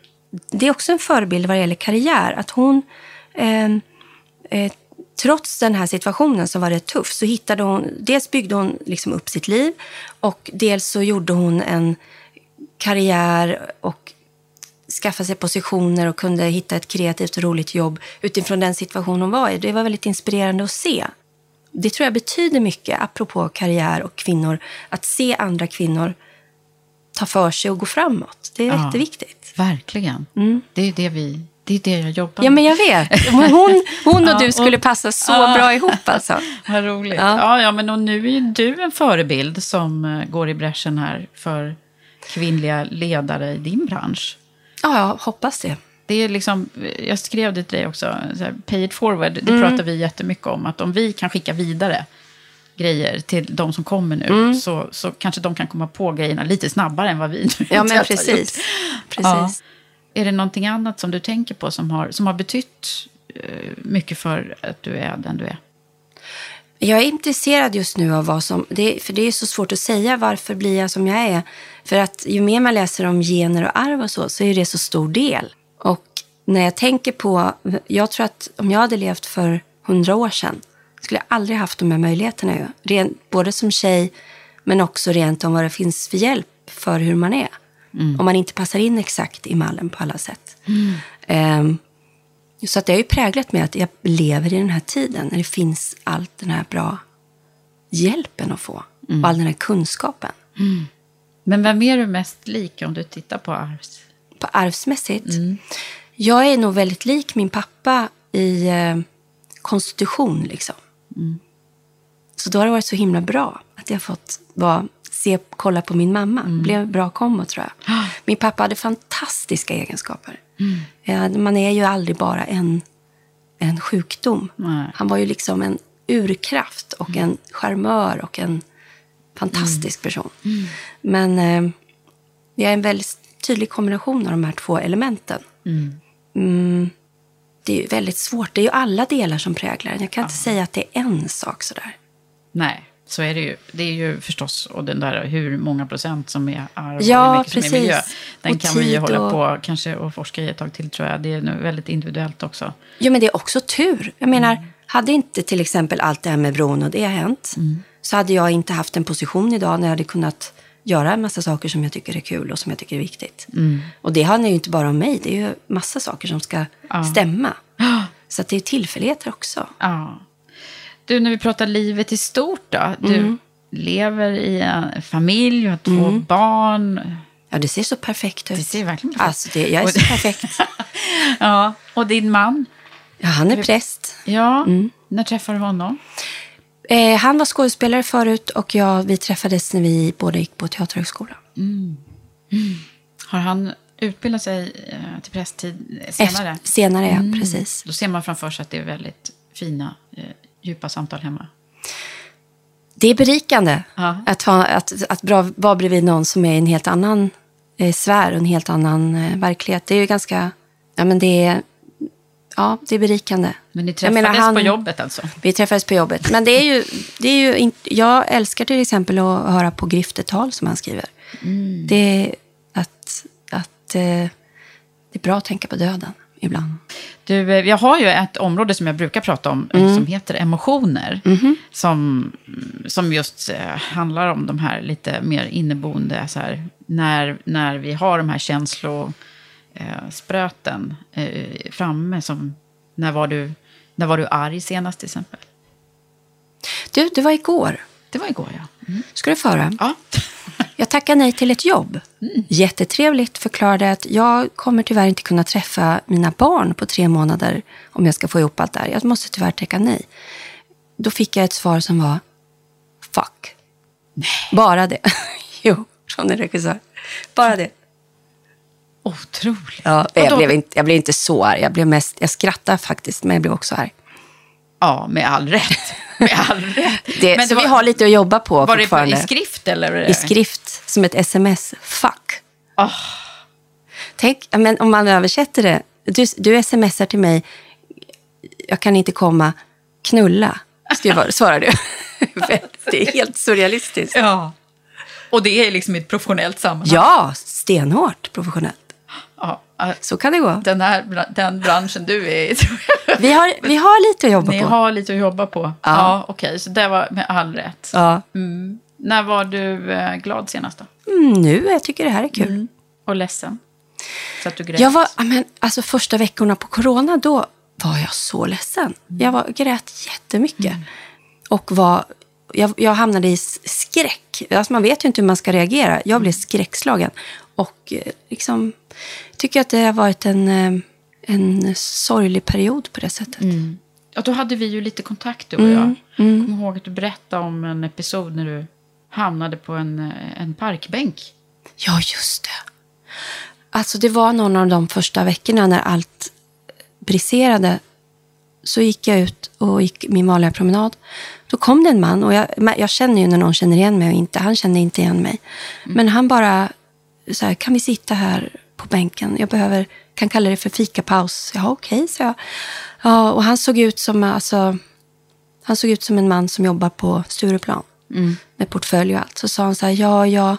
Det är också en förebild vad det gäller karriär. Att hon, eh, eh, trots den här situationen som var rätt tuff, så hittade hon, dels byggde hon liksom upp sitt liv och dels så gjorde hon en karriär och skaffade sig positioner och kunde hitta ett kreativt och roligt jobb utifrån den situation hon var i. Det var väldigt inspirerande att se. Det tror jag betyder mycket, apropå karriär och kvinnor, att se andra kvinnor ta för sig och gå framåt. Det är Ja. jätteviktigt. Verkligen. Det är det vi... Det är det jag jobbar Ja, men jag vet. Hon, hon och Ja, du skulle och- passa så Ja. bra ihop alltså. Vad roligt. Ja. Ja. Ja, men och nu är ju du en förebild som eh, går i bräschen här för kvinnliga ledare i din bransch. Ja, jag hoppas det. Det är liksom, jag skrev det till dig också, så här, pay it forward, det Mm. pratar vi jättemycket om. Att om vi kan skicka vidare grejer till de som kommer nu, Mm. så, så kanske de kan komma på grejerna lite snabbare än vad vi nu Ja, men eventuellt har precis. gjort. Precis. Ja. Är det någonting annat som du tänker på som har, som har betytt eh, mycket för att du är den du är? Jag är intresserad just nu av vad som... Det, för det är så svårt att säga varför blir jag som jag är. För att ju mer man läser om gener och arv och så, så är det så stor del. Och när jag tänker på... Jag tror att om jag hade levt för hundra år sedan skulle jag aldrig haft de här möjligheterna. Rent, både som tjej, men också rent om vad det finns för hjälp för hur man är. Om man inte passar in exakt i mallen på alla sätt. Ehm, så att det har ju präglat mig att jag lever i den här tiden när det finns allt den här bra hjälpen att få. Och all den här kunskapen. Men vem är du mest lik om du tittar på arvs... På arvsmässigt. Jag är nog väldigt lik min pappa i eh, konstitution. Liksom. Så då har det varit så himla bra att jag fått vara, se, kolla på min mamma. Det blev bra kombo tror jag. Min pappa hade fantastiska egenskaper. Ja, man är ju aldrig bara en, en sjukdom. Nej. Han var ju liksom en urkraft och en charmör och en fantastisk person. Men eh, det är en väldigt tydlig kombination av de här två elementen. Mm. Det är ju väldigt svårt. Det är ju alla delar som präglar den. Jag kan inte säga att det är en sak sådär. Nej, så är det ju. Det är ju förstås, och den där hur många procent som är arv Ja, och hur mycket som är precis. miljö. Den Och kan vi ju hålla och- på kanske och forska i ett tag till tror jag. Det är väldigt individuellt också. Ja, men det är också tur. Jag menar, hade inte till exempel allt det här med bron och det hänt, så hade jag inte haft en position idag när jag hade kunnat göra en massa saker som jag tycker är kul och som jag tycker är viktigt. Och det handlar ju inte bara om mig, det är ju massa saker som ska stämma. Så att det är tillfälligheter också. Ja. Du, när vi pratar livet i stort då. Du Mm. lever i en familj, du har två barn. Ja, det ser så perfekt ut. Det ser verkligen perfekt Alltså, det, jag är Och- så perfekt. Ja, och din man. Ja, han är präst. Ja, Mm. när träffade du honom? Eh, han var skådespelare förut och jag, vi träffades när vi båda gick på teaterhögskola. Har han utbildat sig eh, till prästtid senare? Efter, senare, ja. Precis. Då ser man framför sig att det är väldigt fina, eh, djupa samtal hemma. Det är berikande Ja. att, ha, att, att bra, vara bredvid någon som är i en helt annan eh, sfär och en helt annan eh, verklighet. Det är ju ganska... Ja, men det är, ja, det är berikande. Men ni träffades menar, han- på jobbet alltså? Vi träffades på jobbet. Men det är ju... Det är ju in, jag älskar till exempel att höra på griftetal som han skriver. Det är att, att eh, det är bra att tänka på döden ibland. Du, eh, jag har ju ett område som jag brukar prata om eh, Mm. som heter emotioner. Mhm. Som, som just eh, handlar om de här lite mer inneboende, så här, när, när vi har de här känslospröten eh, spröten, framme. Som, när, var du, när var du arg senast till exempel? Du, det var igår. Det var igår, ja. Ska du få höra? Ja. Jag tackade nej till ett jobb. Jättetrevligt förklarade att jag kommer tyvärr inte kunna träffa mina barn på tre månader om jag ska få ihop allt det här. Jag måste tyvärr tacka nej. Då fick jag ett svar som var fuck. Bara det. jo, från en regissör. Bara det. Otroligt. Ja, jag, blev inte, jag blev inte så arg. Jag, blev mest, jag skrattade faktiskt, men jag blev också arg. Ja, med all rätt. Det, Men så det vi var- har lite att jobba på Var det på, fortfarande. i skrift eller? I skrift, som ett sms. Fuck. Ah. Tänk, men om man översätter det. Du, du smsar till mig, jag kan inte komma, knulla, svarar du. det är helt surrealistiskt. Ja. Och det är liksom ett professionellt sammanhang. Ja, stenhårt professionellt. Ja, Så kan det gå. den, här, den branschen du är i. Vi har, vi har lite att jobba Ni på. har lite att jobba på. Ja, okej. Så det var med all rätt. Ja. Mm. När var du eh, glad senast då? Mm, nu, jag tycker det här är kul. Och ledsen? Så att du grät? Jag var, ja, men, alltså första veckorna på corona, då var jag så ledsen. Jag var, grät jättemycket. Och var, jag, jag hamnade i skräck. Alltså man vet ju inte hur man ska reagera. Jag blev skräckslagen. Och eh, liksom, tycker att det har varit en, eh, en sorglig period på det sättet. Ja, då hade vi ju lite kontakt du och Mm, jag. mm. Jag kommer ihåg att du berättade om en episod när du hamnade på en, eh, en parkbänk. Ja, just det. Alltså det var någon av de första veckorna när allt briserade. Så gick jag ut och gick min vanliga promenad. Då kom det en man och jag, jag känner ju när någon känner igen mig och inte. Han kände inte igen mig. Men han bara så här, kan vi sitta här på bänken? Jag behöver, kan kalla det för fikapaus. Ja, okej, så jag. Ja, och han såg ut som, alltså, han såg ut som en man som jobbar på Stureplan med portfölj och allt. Så sa han så här, ja, ja,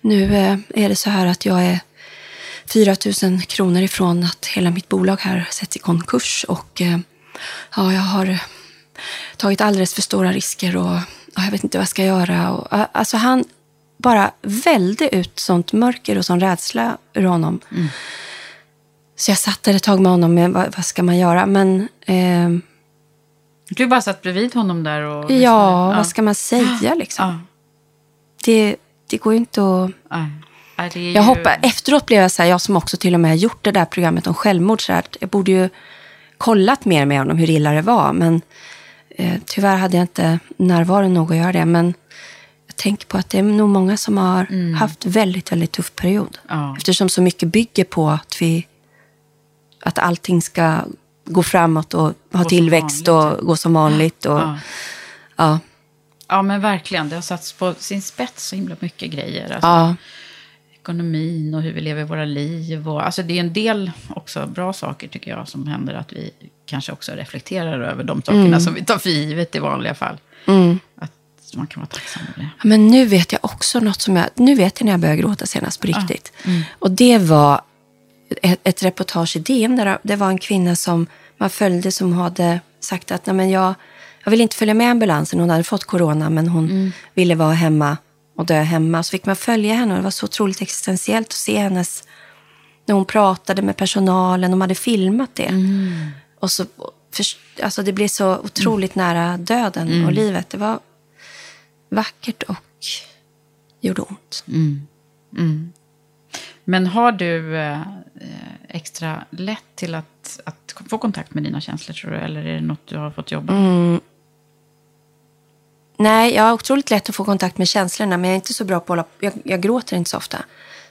nu eh, är det så här att jag är 4 000 kronor ifrån att hela mitt bolag här sätts i konkurs. Och eh, ja, jag har tagit alldeles för stora risker och ja, jag vet inte vad jag ska göra. Och, eh, alltså han bara välde ut sånt mörker och sån rädsla ur honom. Så jag satt där ett tag med honom, med, vad, vad ska man göra? Men eh, Du bara satt bredvid honom där och... ja, vad ska man säga liksom? Ja. Det, det går ju inte att... Det är Jag ju- hoppar, efteråt blev jag så här, jag som också till och med har gjort det där programmet om självmord, så här, jag borde ju kollat mer med honom hur illa det var. Men eh, tyvärr hade jag inte närvaron nog att göra det. Men jag tänker på att det är nog många som har haft väldigt, väldigt tuff period. Ja. Eftersom så mycket bygger på att vi att allting ska gå framåt och ha som tillväxt och gå som vanligt. Och, Ja. ja. ja, men verkligen. Det har satts på sin spets så himla mycket grejer. Alltså, Ja. Ekonomin och hur vi lever våra liv. Och, alltså, det är en del också bra saker tycker jag som händer. Att vi kanske också reflekterar över de sakerna Mm. som vi tar för givet i vanliga fall. Mm. Att man kan vara tacksam för det. Ja, Men nu vet jag också något som jag... Nu vet jag när jag började gråta senast på riktigt. Mm. Och det var ett, ett reportage i DN där det var en kvinna som man följde som hade sagt att Nej, men jag, jag vill inte följa med ambulansen. Hon hade fått corona men hon Mm. ville vara hemma och dö hemma. Så fick man följa henne och det var så otroligt existentiellt att se hennes... När hon pratade med personalen, de hade filmat det. Mm. Och så, för, alltså det blev så otroligt nära döden Mm. och livet. Det var vackert och gjorde ont. Mm. Men har du eh, extra lätt till att, att få kontakt med dina känslor tror du? Eller är det något du har fått jobba med? Mm. Nej, jag har otroligt lätt att få kontakt med känslorna, men jag är inte så bra på att hålla, jag, jag gråter inte så ofta.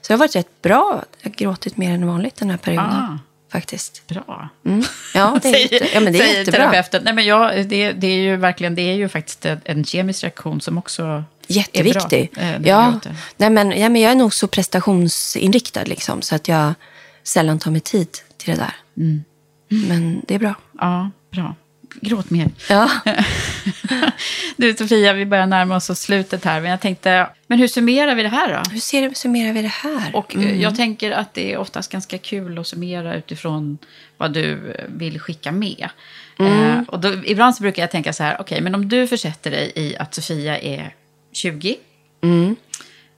Så det har varit rätt bra. Jag har gråtit mer än vanligt den här perioden. Ah. Faktiskt. Bra. Mm. Ja, det är, Säger- jätte, ja, men det är säger jättebra. terapeuten. Nej, men jag, det, det är ju verkligen, det är ju faktiskt en- kemisk reaktion som också Jätteviktig. är bra. eh, ja. Nej, men, ja, men jag är nog så prestationsinriktad, liksom, så att jag sällan tar mig tid till det där. Mm. Men det är bra. Ja, bra. Gråt mer. Ja. du Sofia, vi börjar närma oss slutet här. Men jag tänkte, men hur summerar vi det här då? Hur ser, summerar vi det här? Och eh, jag tänker att det är oftast ganska kul att summera utifrån vad du eh, vill skicka med. Mm. Eh, och då, ibland så brukar jag tänka så här, okej, men om du försätter dig i att Sofia är 20. Mm.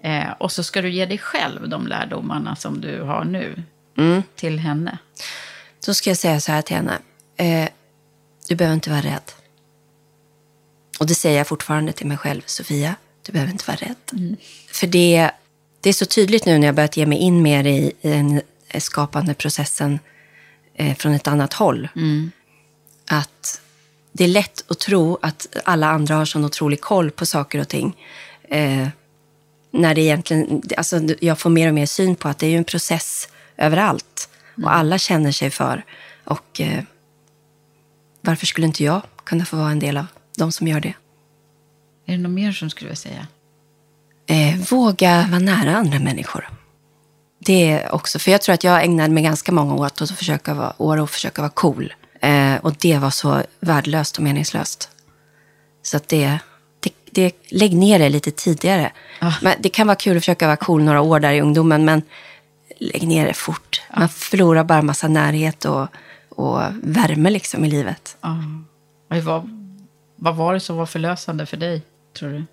Eh, och så ska du ge dig själv de lärdomarna som du har nu Mm. till henne. Då ska jag säga så här till henne. Eh, du behöver inte vara rädd. Och det säger jag fortfarande till mig själv. Sofia, du behöver inte vara rädd. För det, det är så tydligt nu när jag börjat ge mig in mer i, i den skapande processen eh, från ett annat håll. Att det är lätt att tro att alla andra har sån otrolig koll på saker och ting. Eh, när det egentligen, alltså jag får mer och mer syn på att det är ju en process överallt. Och alla känner sig för. Och eh, varför skulle inte jag kunna få vara en del av de som gör det? Är det något mer som skulle jag säga? Eh, våga vara nära andra människor. Det är också, för jag tror att jag ägnade mig ganska många år åt att försöka vara, år att försöka vara cool. Eh, och det var så värdelöst och meningslöst. Så att det, det, det lägg ner det lite tidigare. Men det kan vara kul att försöka vara cool några år där i ungdomen, men lägg ner det fort. Man förlorar bara massa närhet och, och värme liksom i livet. Ja. Och Vad, vad var det som var förlösande för dig, tror du?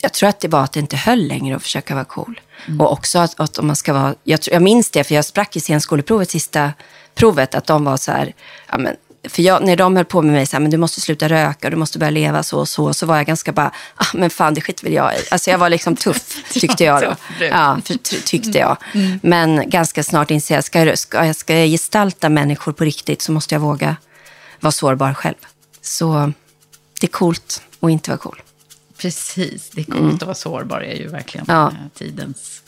Jag tror att det var att det inte höll längre att försöka vara cool. Och också att, att om man ska vara... Jag, tror- jag minns det, för jag sprack i scenskoleprovet, sista provet, att de var så här... Ja, men, för jag, när de höll på med mig så här, men du måste sluta röka, du måste börja leva så och så, så var jag ganska bara, ah, men fan det skiter väl jag i. Alltså jag var liksom tuff, tyckte jag då. Ja, tyckte jag. Men ganska snart inser jag, ska jag, ska, jag, ska jag gestalta människor på riktigt så måste jag våga vara sårbar själv. Så det är coolt att inte vara cool. Precis, det är coolt att vara sårbar är ju verkligen Ja. eh, tidens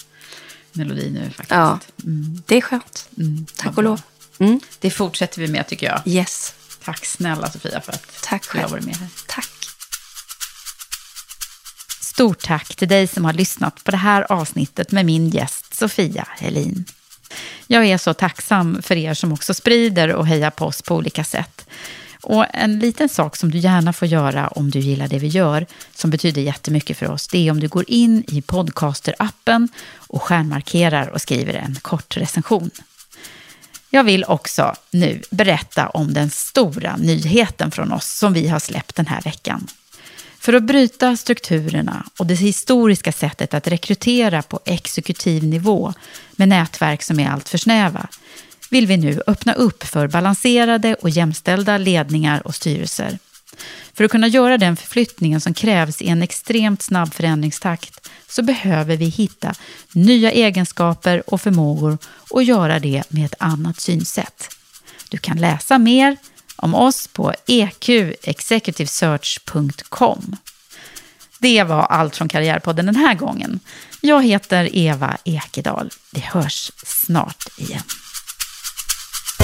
melodi nu faktiskt. Ja, Mm. det är skönt. Mm, Tack och lov. Mm. Det fortsätter vi med tycker jag. Yes. Tack snälla Sofia för att Tack du har varit med här. Tack. Stort tack till dig som har lyssnat på det här avsnittet med min gäst Sofia Helin. Jag är så tacksam för er som också sprider och hejar på oss på olika sätt. Och en liten sak som du gärna får göra om du gillar det vi gör, som betyder jättemycket för oss, det är om du går in i Podcaster-appen och stjärnmarkerar och skriver en kort recension. Jag vill också nu berätta om den stora nyheten från oss som vi har släppt den här veckan. För att bryta strukturerna och det historiska sättet att rekrytera på exekutiv nivå med nätverk som är alltför snäva vill vi nu öppna upp för balanserade och jämställda ledningar och styrelser. För att kunna göra den förflyttningen som krävs i en extremt snabb förändringstakt så behöver vi hitta nya egenskaper och förmågor och göra det med ett annat synsätt. Du kan läsa mer om oss på eqexecutivesearch.com. Det var allt från Karriärpodden den här gången. Jag heter Eva Ekedal. Vi hörs snart igen.